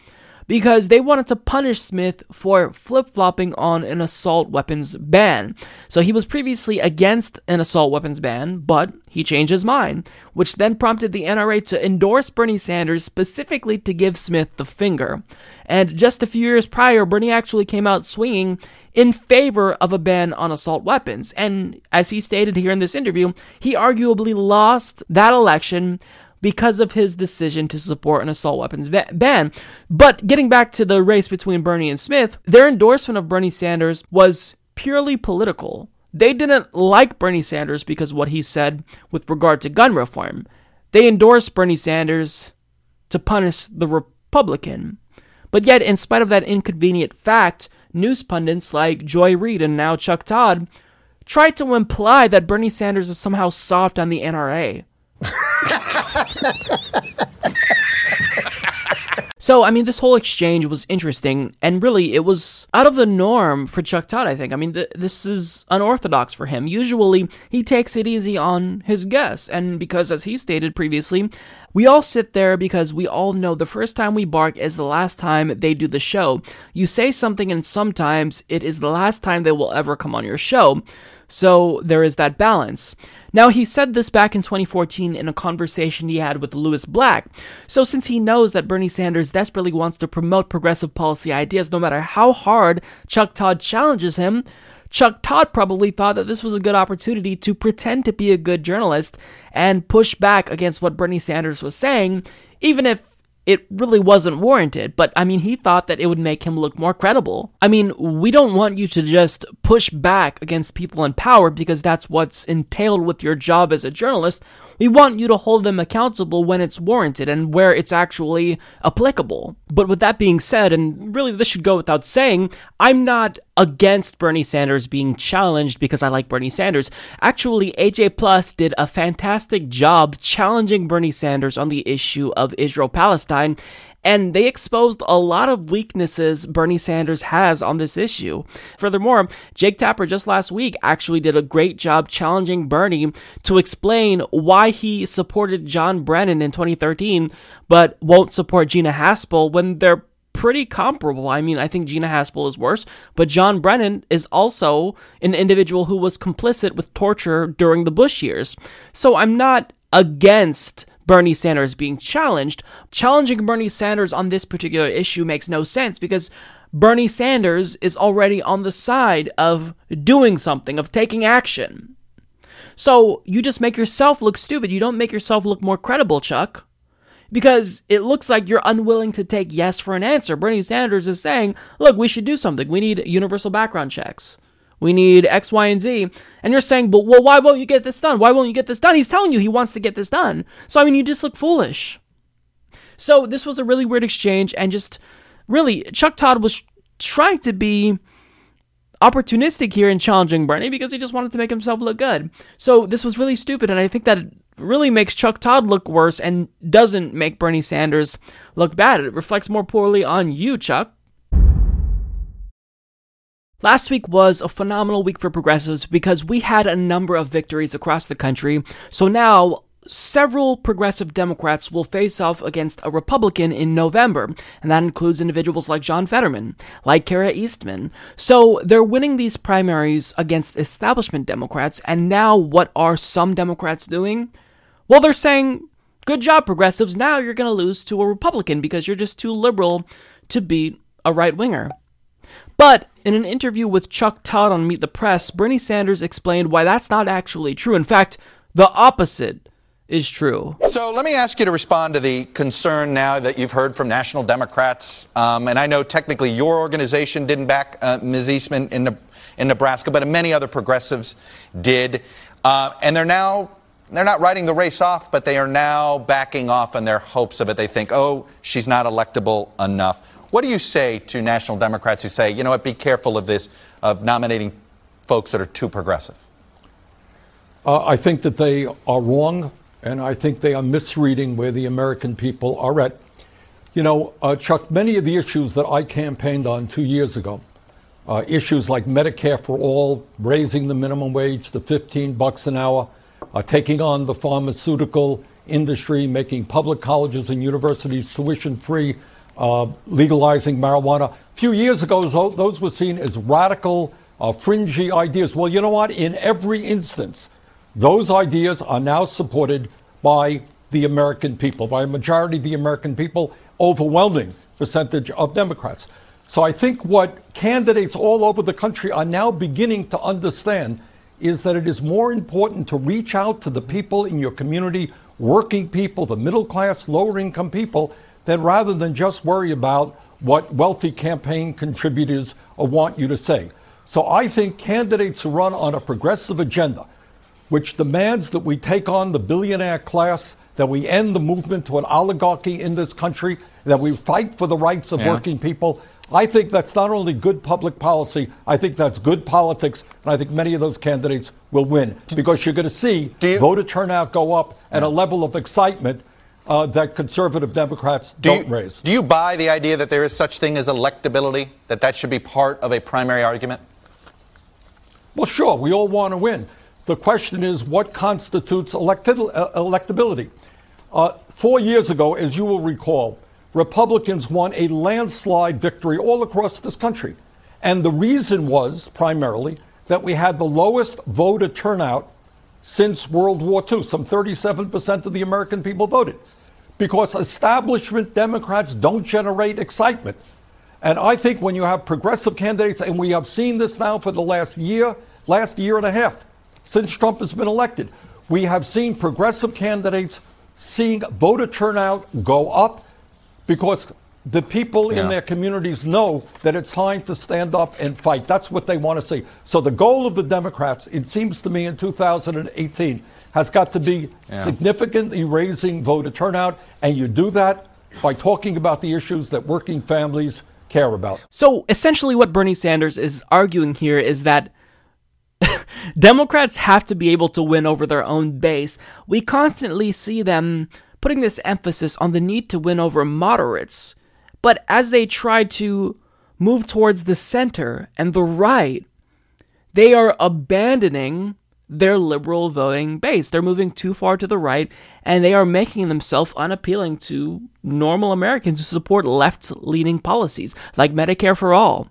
because they wanted to punish Smith for flip flopping on an assault weapons ban. So he was previously against an assault weapons ban, but he changed his mind, which then prompted the NRA to endorse Bernie Sanders specifically to give Smith the finger. And just a few years prior, Bernie actually came out swinging in favor of a ban on assault weapons. And as he stated here in this interview, he arguably lost that election because of his decision to support an assault weapons ban. But getting back to the race between Bernie and Smith, their endorsement of Bernie Sanders was purely political. They didn't like Bernie Sanders because what he said with regard to gun reform. They endorsed Bernie Sanders to punish the Republican. But yet, in spite of that inconvenient fact, news pundits like Joy Reid and now Chuck Todd tried to imply that Bernie Sanders is somehow soft on the NRA. So, I mean, this whole exchange was interesting, and really, it was out of the norm for Chuck Todd, I think. I mean, th- this is unorthodox for him. Usually, he takes it easy on his guests, and because, as he stated previously, we all sit there because we all know the first time we bark is the last time they do the show. You say something, and sometimes it is the last time they will ever come on your show. So, there is that balance. Now, he said this back in 2014 in a conversation he had with Lewis Black. So, since he knows that Bernie Sanders desperately wants to promote progressive policy ideas no matter how hard Chuck Todd challenges him, Chuck Todd probably thought that this was a good opportunity to pretend to be a good journalist and push back against what Bernie Sanders was saying, even if it really wasn't warranted, but I mean, he thought that it would make him look more credible. I mean, we don't want you to just push back against people in power because that's what's entailed with your job as a journalist. We want you to hold them accountable when it's warranted and where it's actually applicable. But with that being said, and really this should go without saying, I'm not against Bernie Sanders being challenged because I like Bernie Sanders. Actually, AJ Plus did a fantastic job challenging Bernie Sanders on the issue of Israel Palestine, and they exposed a lot of weaknesses Bernie Sanders has on this issue. Furthermore, Jake Tapper just last week actually did a great job challenging Bernie to explain why he supported John Brennan in 2013 but won't support Gina Haspel when they're pretty comparable. I mean, I think Gina Haspel is worse, but John Brennan is also an individual who was complicit with torture during the Bush years. So I'm not against Bernie Sanders being challenged. Challenging Bernie Sanders on this particular issue makes no sense because Bernie Sanders is already on the side of doing something, of taking action. So you just make yourself look stupid. You don't make yourself look more credible, Chuck. Because it looks like you're unwilling to take yes for an answer. Bernie Sanders is saying, look, we should do something. We need universal background checks. We need X, Y, and Z. And you're saying, but well, why won't you get this done? Why won't you get this done? He's telling you he wants to get this done. So, I mean, you just look foolish. So, this was a really weird exchange, and just really, Chuck Todd was trying to be opportunistic here in challenging Bernie because he just wanted to make himself look good. So, this was really stupid, and I think that really makes Chuck Todd look worse and doesn't make Bernie Sanders look bad. It reflects more poorly on you, Chuck. Last week was a phenomenal week for progressives because we had a number of victories across the country. So now several progressive Democrats will face off against a Republican in November, and that includes individuals like John Fetterman, like Kara Eastman. So they're winning these primaries against establishment Democrats, and now what are some Democrats doing? Well, they're saying, good job, progressives, now you're going to lose to a Republican because you're just too liberal to beat a right winger. But in an interview with Chuck Todd on Meet the Press, Bernie Sanders explained why that's not actually true. In fact, the opposite is true. So let me ask you to respond to the concern now that you've heard from national Democrats. Um, and I know technically your organization didn't back uh, Ms. Eastman in, in Nebraska, but many other progressives did. Uh, and they're now they're not writing the race off, but they are now backing off in their hopes of it. They think, oh, she's not electable enough. What do you say to national Democrats who say, you know what, be careful of this, of nominating folks that are too progressive? Uh, I think that they are wrong, and I think they are misreading where the American people are at. You know, uh, Chuck, many of the issues that I campaigned on two years ago, uh, issues like Medicare for all, raising the minimum wage to 15 bucks an hour, taking on the pharmaceutical industry, making public colleges and universities tuition free, uh, legalizing marijuana. A few years ago, those were seen as radical, uh, fringy ideas. Well, you know what? In every instance, those ideas are now supported by the American people, by a majority of the American people, overwhelming percentage of Democrats. So I think what candidates all over the country are now beginning to understand is that it is more important to reach out to the people in your community working people, the middle class, lower income people, then rather than just worry about what wealthy campaign contributors want you to say. So I think candidates who run on a progressive agenda, which demands that we take on the billionaire class, that we end the movement to an oligarchy in this country, that we fight for the rights of yeah. working people. I think that's not only good public policy, I think that's good politics, and I think many of those candidates will win because you're going to see you, voter turnout go up at a level of excitement uh, that conservative Democrats do not raise. Do you buy the idea that there is such thing as electability, that that should be part of a primary argument? Well, sure, we all want to win. The question is what constitutes electi- uh, electability? Uh, four years ago, as you will recall, Republicans won a landslide victory all across this country. And the reason was primarily that we had the lowest voter turnout since World War II. Some 37% of the American people voted because establishment Democrats don't generate excitement. And I think when you have progressive candidates, and we have seen this now for the last year, last year and a half, since Trump has been elected, we have seen progressive candidates seeing voter turnout go up because the people yeah. in their communities know that it's time to stand up and fight. That's what they want to see. So the goal of the Democrats, it seems to me, in 2018, has got to be yeah. significantly raising voter turnout, and you do that by talking about the issues that working families care about. So essentially, what Bernie Sanders is arguing here is that Democrats have to be able to win over their own base. We constantly see them putting this emphasis on the need to win over moderates. But as they try to move towards the center and the right, they are abandoning their liberal voting base. They're moving too far to the right and they are making themselves unappealing to normal Americans who support left leaning policies like Medicare for all,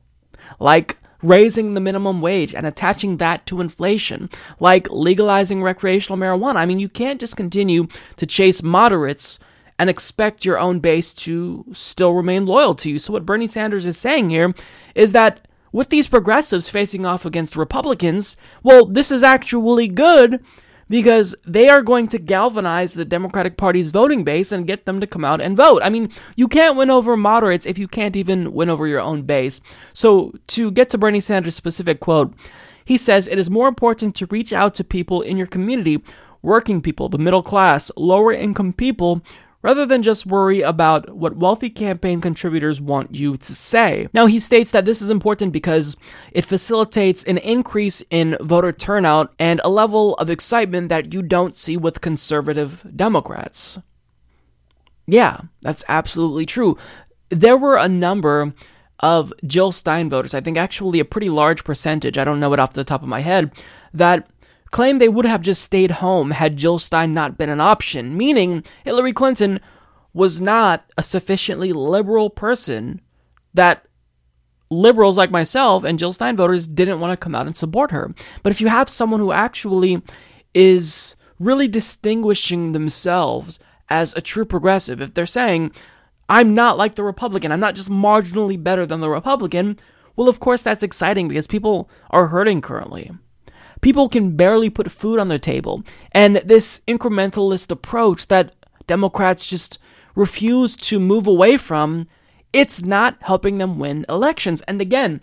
like raising the minimum wage and attaching that to inflation, like legalizing recreational marijuana. I mean, you can't just continue to chase moderates and expect your own base to still remain loyal to you. So, what Bernie Sanders is saying here is that with these progressives facing off against Republicans, well, this is actually good because they are going to galvanize the Democratic Party's voting base and get them to come out and vote. I mean, you can't win over moderates if you can't even win over your own base. So, to get to Bernie Sanders' specific quote, he says it is more important to reach out to people in your community, working people, the middle class, lower income people rather than just worry about what wealthy campaign contributors want you to say. Now, he states that this is important because it facilitates an increase in voter turnout and a level of excitement that you don't see with conservative Democrats. Yeah, that's absolutely true. There were a number of Jill Stein voters, I think actually a pretty large percentage, I don't know it off the top of my head, that claimed they would have just stayed home had Jill Stein not been an option, meaning Hillary Clinton was not a sufficiently liberal person that liberals like myself and Jill Stein voters didn't want to come out and support her. But if you have someone who actually is really distinguishing themselves as a true progressive, if they're saying, I'm not like the Republican, I'm not just marginally better than the Republican, well, of course, that's exciting because people are hurting currently. People can barely put food on their table. And this incrementalist approach that Democrats just refuse to move away from, it's not helping them win elections. And again,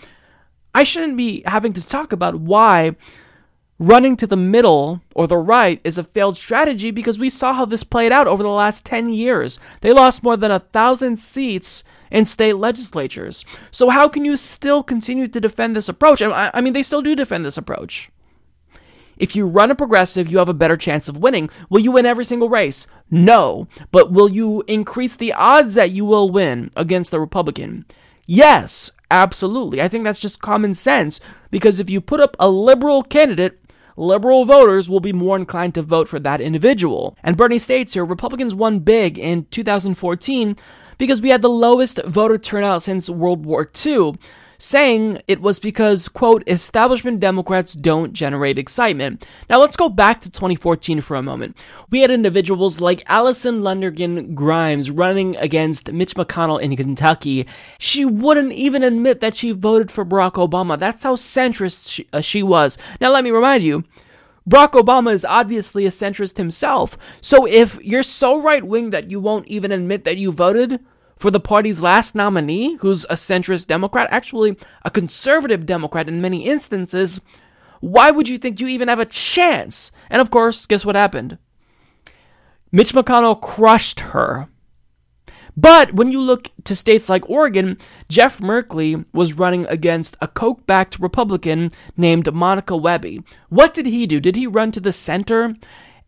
I shouldn't be having to talk about why running to the middle or the right is a failed strategy because we saw how this played out over the last 10 years. They lost more than a thousand seats in state legislatures. So, how can you still continue to defend this approach? I mean, they still do defend this approach. If you run a progressive, you have a better chance of winning. Will you win every single race? No. But will you increase the odds that you will win against the Republican? Yes, absolutely. I think that's just common sense because if you put up a liberal candidate, liberal voters will be more inclined to vote for that individual. And Bernie states here Republicans won big in 2014 because we had the lowest voter turnout since World War II saying it was because, quote, establishment Democrats don't generate excitement. Now let's go back to 2014 for a moment. We had individuals like Allison Lundergan Grimes running against Mitch McConnell in Kentucky. She wouldn't even admit that she voted for Barack Obama. That's how centrist she, uh, she was. Now let me remind you, Barack Obama is obviously a centrist himself. So if you're so right wing that you won't even admit that you voted for the party's last nominee, who's a centrist Democrat, actually a conservative Democrat in many instances, why would you think you even have a chance? And of course, guess what happened? Mitch McConnell crushed her. But when you look to states like Oregon, Jeff Merkley was running against a Koch backed Republican named Monica Wehby. What did he do? Did he run to the center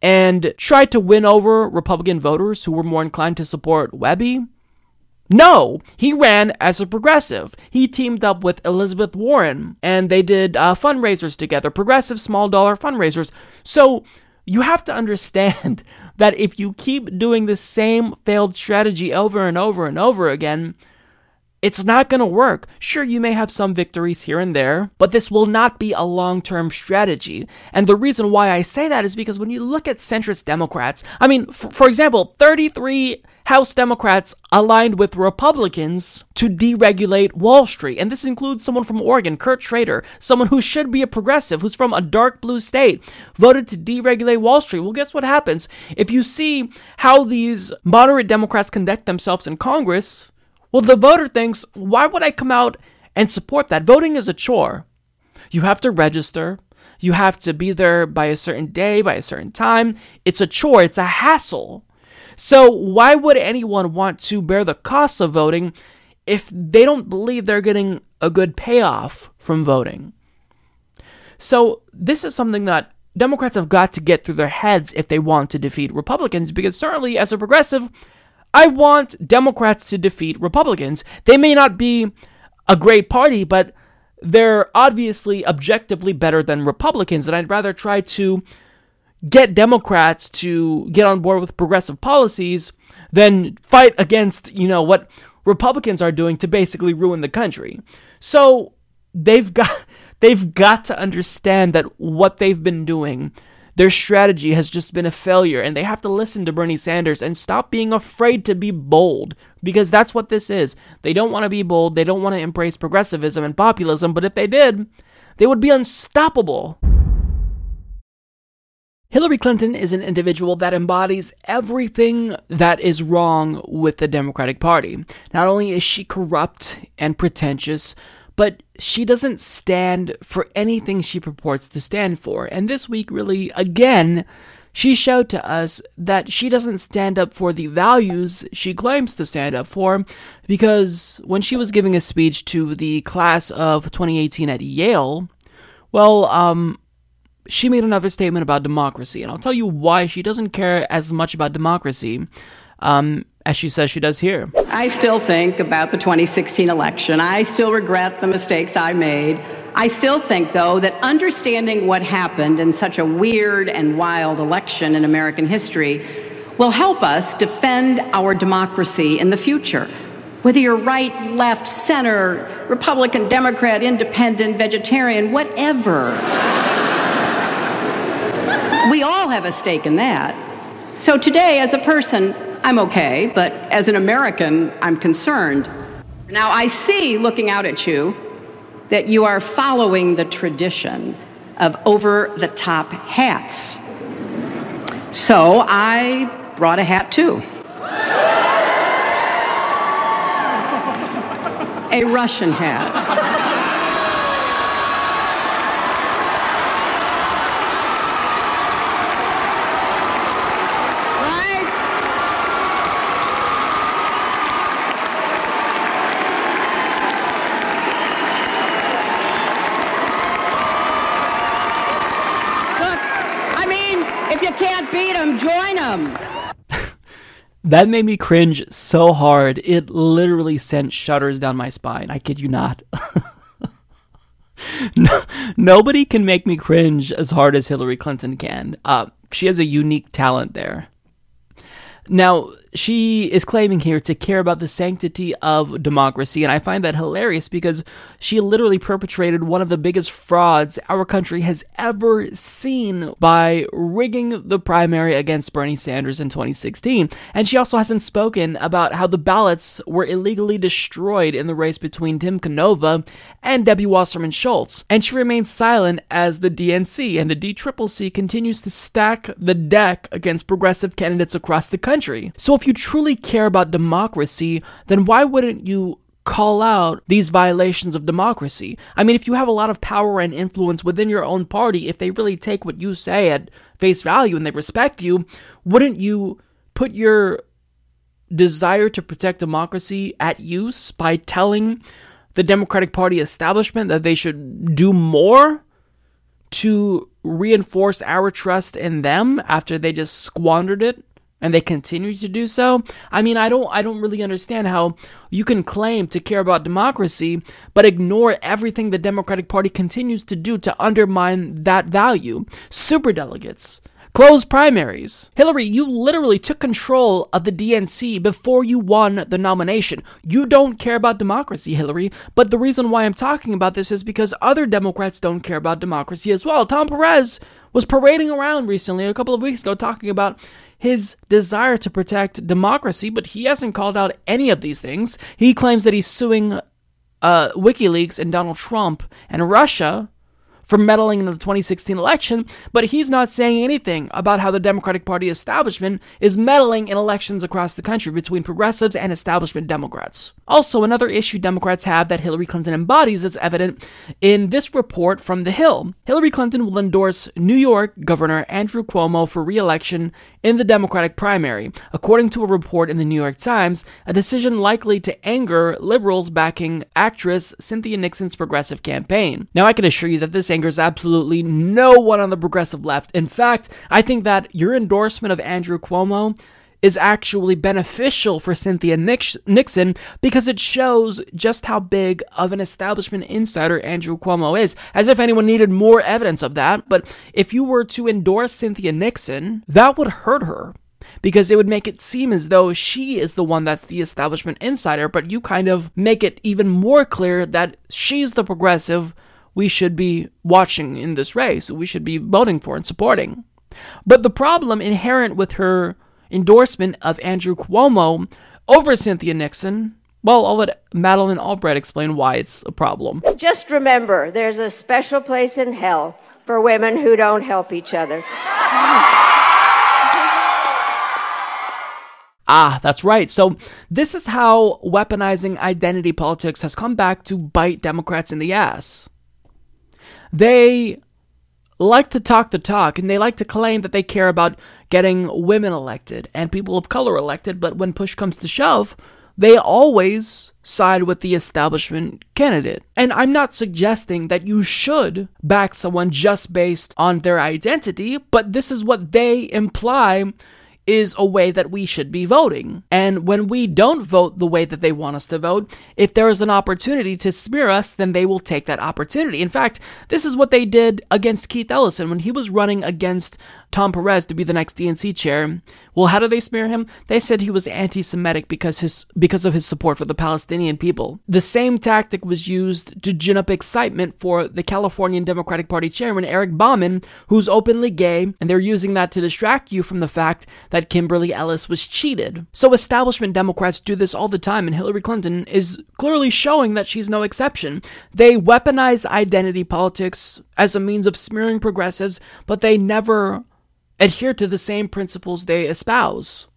and try to win over Republican voters who were more inclined to support Wehby? No, he ran as a progressive. He teamed up with Elizabeth Warren and they did uh, fundraisers together, progressive small dollar fundraisers. So you have to understand that if you keep doing the same failed strategy over and over and over again, it's not going to work. Sure, you may have some victories here and there, but this will not be a long term strategy. And the reason why I say that is because when you look at centrist Democrats, I mean, for example, 33 House Democrats aligned with Republicans to deregulate Wall Street. And this includes someone from Oregon, Kurt Schrader, someone who should be a progressive, who's from a dark blue state, voted to deregulate Wall Street. Well, guess what happens? If you see how these moderate Democrats conduct themselves in Congress, well, the voter thinks, why would I come out and support that? Voting is a chore. You have to register. You have to be there by a certain day, by a certain time. It's a chore. It's a hassle. So, why would anyone want to bear the costs of voting if they don't believe they're getting a good payoff from voting? So, this is something that Democrats have got to get through their heads if they want to defeat Republicans, because certainly as a progressive, I want Democrats to defeat Republicans. They may not be a great party, but they're obviously objectively better than Republicans, and I'd rather try to get Democrats to get on board with progressive policies than fight against, you know, what Republicans are doing to basically ruin the country. So they've got they've got to understand that what they've been doing their strategy has just been a failure, and they have to listen to Bernie Sanders and stop being afraid to be bold because that's what this is. They don't want to be bold, they don't want to embrace progressivism and populism, but if they did, they would be unstoppable. Hillary Clinton is an individual that embodies everything that is wrong with the Democratic Party. Not only is she corrupt and pretentious, but she doesn't stand for anything she purports to stand for. And this week, really, again, she showed to us that she doesn't stand up for the values she claims to stand up for because when she was giving a speech to the class of 2018 at Yale, well, um, she made another statement about democracy, and I'll tell you why she doesn't care as much about democracy um, as she says she does here. I still think about the 2016 election. I still regret the mistakes I made. I still think, though, that understanding what happened in such a weird and wild election in American history will help us defend our democracy in the future. Whether you're right, left, center, Republican, Democrat, independent, vegetarian, whatever. We all have a stake in that. So today, as a person, I'm okay, but as an American, I'm concerned. Now, I see, looking out at you, that you are following the tradition of over the top hats. So I brought a hat too. a Russian hat. that made me cringe so hard. It literally sent shudders down my spine. I kid you not. no, nobody can make me cringe as hard as Hillary Clinton can. Uh, she has a unique talent there. Now, she is claiming here to care about the sanctity of democracy, and I find that hilarious because she literally perpetrated one of the biggest frauds our country has ever seen by rigging the primary against Bernie Sanders in 2016. And she also hasn't spoken about how the ballots were illegally destroyed in the race between Tim Canova and Debbie Wasserman Schultz. And she remains silent as the DNC and the DCCC continues to stack the deck against progressive candidates across the country. So if you truly care about democracy, then why wouldn't you call out these violations of democracy. I mean, if you have a lot of power and influence within your own party, if they really take what you say at face value and they respect you, wouldn't you put your desire to protect democracy at use by telling the Democratic Party establishment that they should do more to reinforce our trust in them after they just squandered it and they continue to do so i mean i don't i don't really understand how you can claim to care about democracy but ignore everything the democratic party continues to do to undermine that value super delegates Closed primaries. Hillary, you literally took control of the DNC before you won the nomination. You don't care about democracy, Hillary, but the reason why I'm talking about this is because other Democrats don't care about democracy as well. Tom Perez was parading around recently, a couple of weeks ago, talking about his desire to protect democracy, but he hasn't called out any of these things. He claims that he's suing uh, WikiLeaks and Donald Trump and Russia for meddling in the 2016 election, but he's not saying anything about how the Democratic Party establishment is meddling in elections across the country between progressives and establishment Democrats. Also, another issue Democrats have that Hillary Clinton embodies is evident in this report from The Hill. Hillary Clinton will endorse New York Governor Andrew Cuomo for re election in the Democratic primary, according to a report in the New York Times, a decision likely to anger liberals backing actress Cynthia Nixon's progressive campaign. Now, I can assure you that this angers absolutely no one on the progressive left. In fact, I think that your endorsement of Andrew Cuomo is actually beneficial for Cynthia Nixon because it shows just how big of an establishment insider Andrew Cuomo is, as if anyone needed more evidence of that. But if you were to endorse Cynthia Nixon, that would hurt her because it would make it seem as though she is the one that's the establishment insider, but you kind of make it even more clear that she's the progressive we should be watching in this race, we should be voting for and supporting. But the problem inherent with her endorsement of Andrew Cuomo over Cynthia Nixon, well, I'll let Madeleine Albright explain why it's a problem. Just remember, there's a special place in hell for women who don't help each other. Ah, that's right. So, this is how weaponizing identity politics has come back to bite Democrats in the ass. They like to talk the talk and they like to claim that they care about getting women elected and people of color elected, but when push comes to shove, they always side with the establishment candidate. And I'm not suggesting that you should back someone just based on their identity, but this is what they imply is a way that we should be voting. And when we don't vote the way that they want us to vote, if there is an opportunity to smear us, then they will take that opportunity. In fact, this is what they did against Keith Ellison when he was running against Tom Perez to be the next DNC chair. Well, how do they smear him? They said he was anti-Semitic because his because of his support for the Palestinian people. The same tactic was used to gin up excitement for the Californian Democratic Party chairman Eric Bauman, who's openly gay, and they're using that to distract you from the fact that Kimberly Ellis was cheated. So establishment Democrats do this all the time, and Hillary Clinton is clearly showing that she's no exception. They weaponize identity politics as a means of smearing progressives, but they never adhere to the same principles they espouse.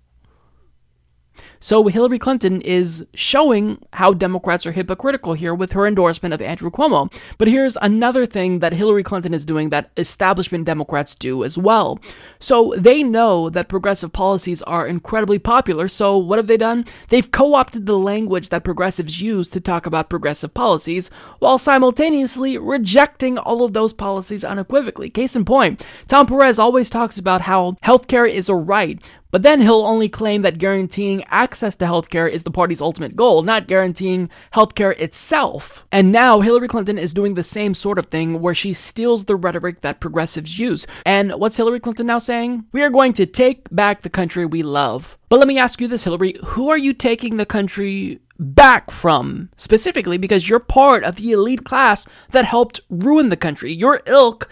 So Hillary Clinton is showing how Democrats are hypocritical here with her endorsement of Andrew Cuomo. But here's another thing that Hillary Clinton is doing that establishment Democrats do as well. So they know that progressive policies are incredibly popular. So what have they done? They've co-opted the language that progressives use to talk about progressive policies while simultaneously rejecting all of those policies unequivocally. Case in point, Tom Perez always talks about how healthcare is a right, but then he'll only claim that guaranteeing access access to healthcare is the party's ultimate goal, not guaranteeing healthcare itself. And now Hillary Clinton is doing the same sort of thing where she steals the rhetoric that progressives use. And what's Hillary Clinton now saying? We are going to take back the country we love. But let me ask you this, Hillary, who are you taking the country back from specifically because you're part of the elite class that helped ruin the country. Your ilk,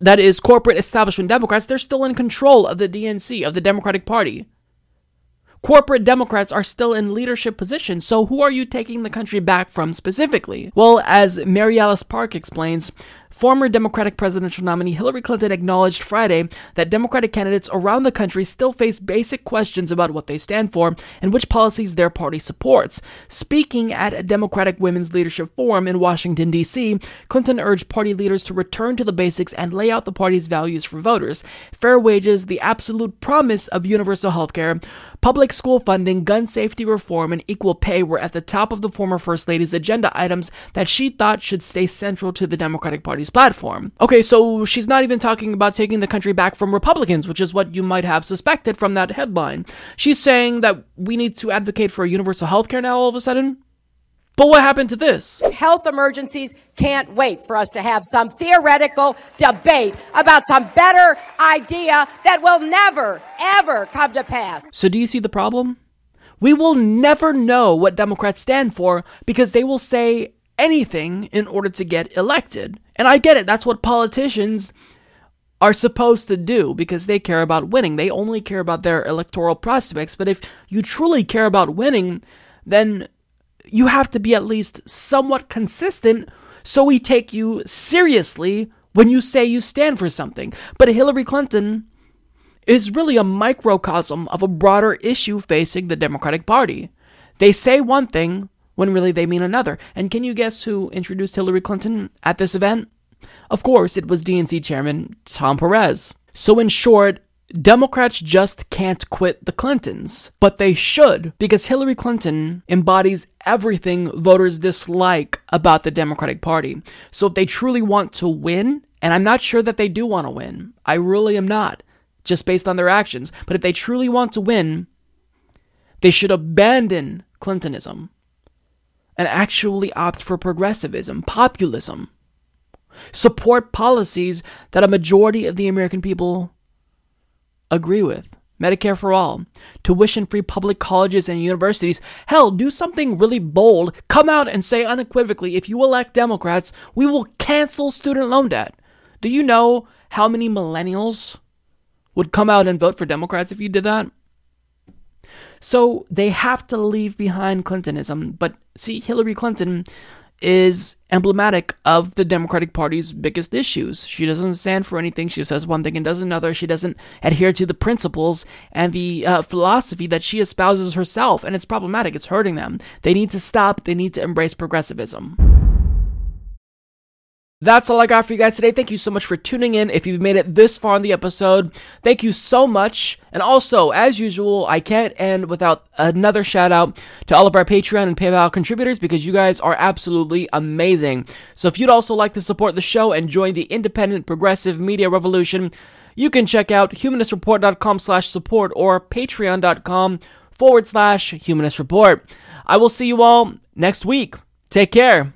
that is corporate establishment Democrats, they're still in control of the DNC, of the Democratic Party. Corporate Democrats are still in leadership positions, so who are you taking the country back from specifically? Well, as Mary Alice Park explains, Former Democratic presidential nominee Hillary Clinton acknowledged Friday that Democratic candidates around the country still face basic questions about what they stand for and which policies their party supports. Speaking at a Democratic Women's Leadership Forum in Washington, D.C., Clinton urged party leaders to return to the basics and lay out the party's values for voters fair wages, the absolute promise of universal health care, public school funding, gun safety reform, and equal pay were at the top of the former First Lady's agenda items that she thought should stay central to the Democratic Party Party's platform. Okay, so she's not even talking about taking the country back from Republicans, which is what you might have suspected from that headline. She's saying that we need to advocate for universal health care now all of a sudden. But what happened to this? Health emergencies can't wait for us to have some theoretical debate about some better idea that will never, ever come to pass. So, do you see the problem? We will never know what Democrats stand for because they will say anything in order to get elected. And I get it, that's what politicians are supposed to do because they care about winning. They only care about their electoral prospects. But if you truly care about winning, then you have to be at least somewhat consistent so we take you seriously when you say you stand for something. But Hillary Clinton is really a microcosm of a broader issue facing the Democratic Party. They say one thing, when really they mean another. And can you guess who introduced Hillary Clinton at this event? Of course, it was DNC chairman Tom Perez. So, in short, Democrats just can't quit the Clintons, but they should because Hillary Clinton embodies everything voters dislike about the Democratic Party. So if they truly want to win, and I'm not sure that they do want to win, I really am not, just based on their actions, but if they truly want to win, they should abandon Clintonism and actually opt for progressivism, populism. Support policies that a majority of the American people agree with. Medicare for all, tuition free public colleges and universities. Hell, do something really bold. Come out and say unequivocally if you elect Democrats, we will cancel student loan debt. Do you know how many millennials would come out and vote for Democrats if you did that? So they have to leave behind Clintonism. But see, Hillary Clinton is emblematic of the Democratic Party's biggest issues. She doesn't stand for anything. She says one thing and does another. She doesn't adhere to the principles and the uh, philosophy that she espouses herself, and it's problematic. It's hurting them. They need to stop. They need to embrace progressivism. That's all I got for you guys today. Thank you so much for tuning in. If you've made it this far in the episode, thank you so much. And also, as usual, I can't end without another shout out to all of our Patreon and PayPal contributors because you guys are absolutely amazing. So if you'd also like to support the show and join the independent progressive media revolution, you can check out humanistreport.com slash support or patreon.com forward slash humanist report. I will see you all next week. Take care.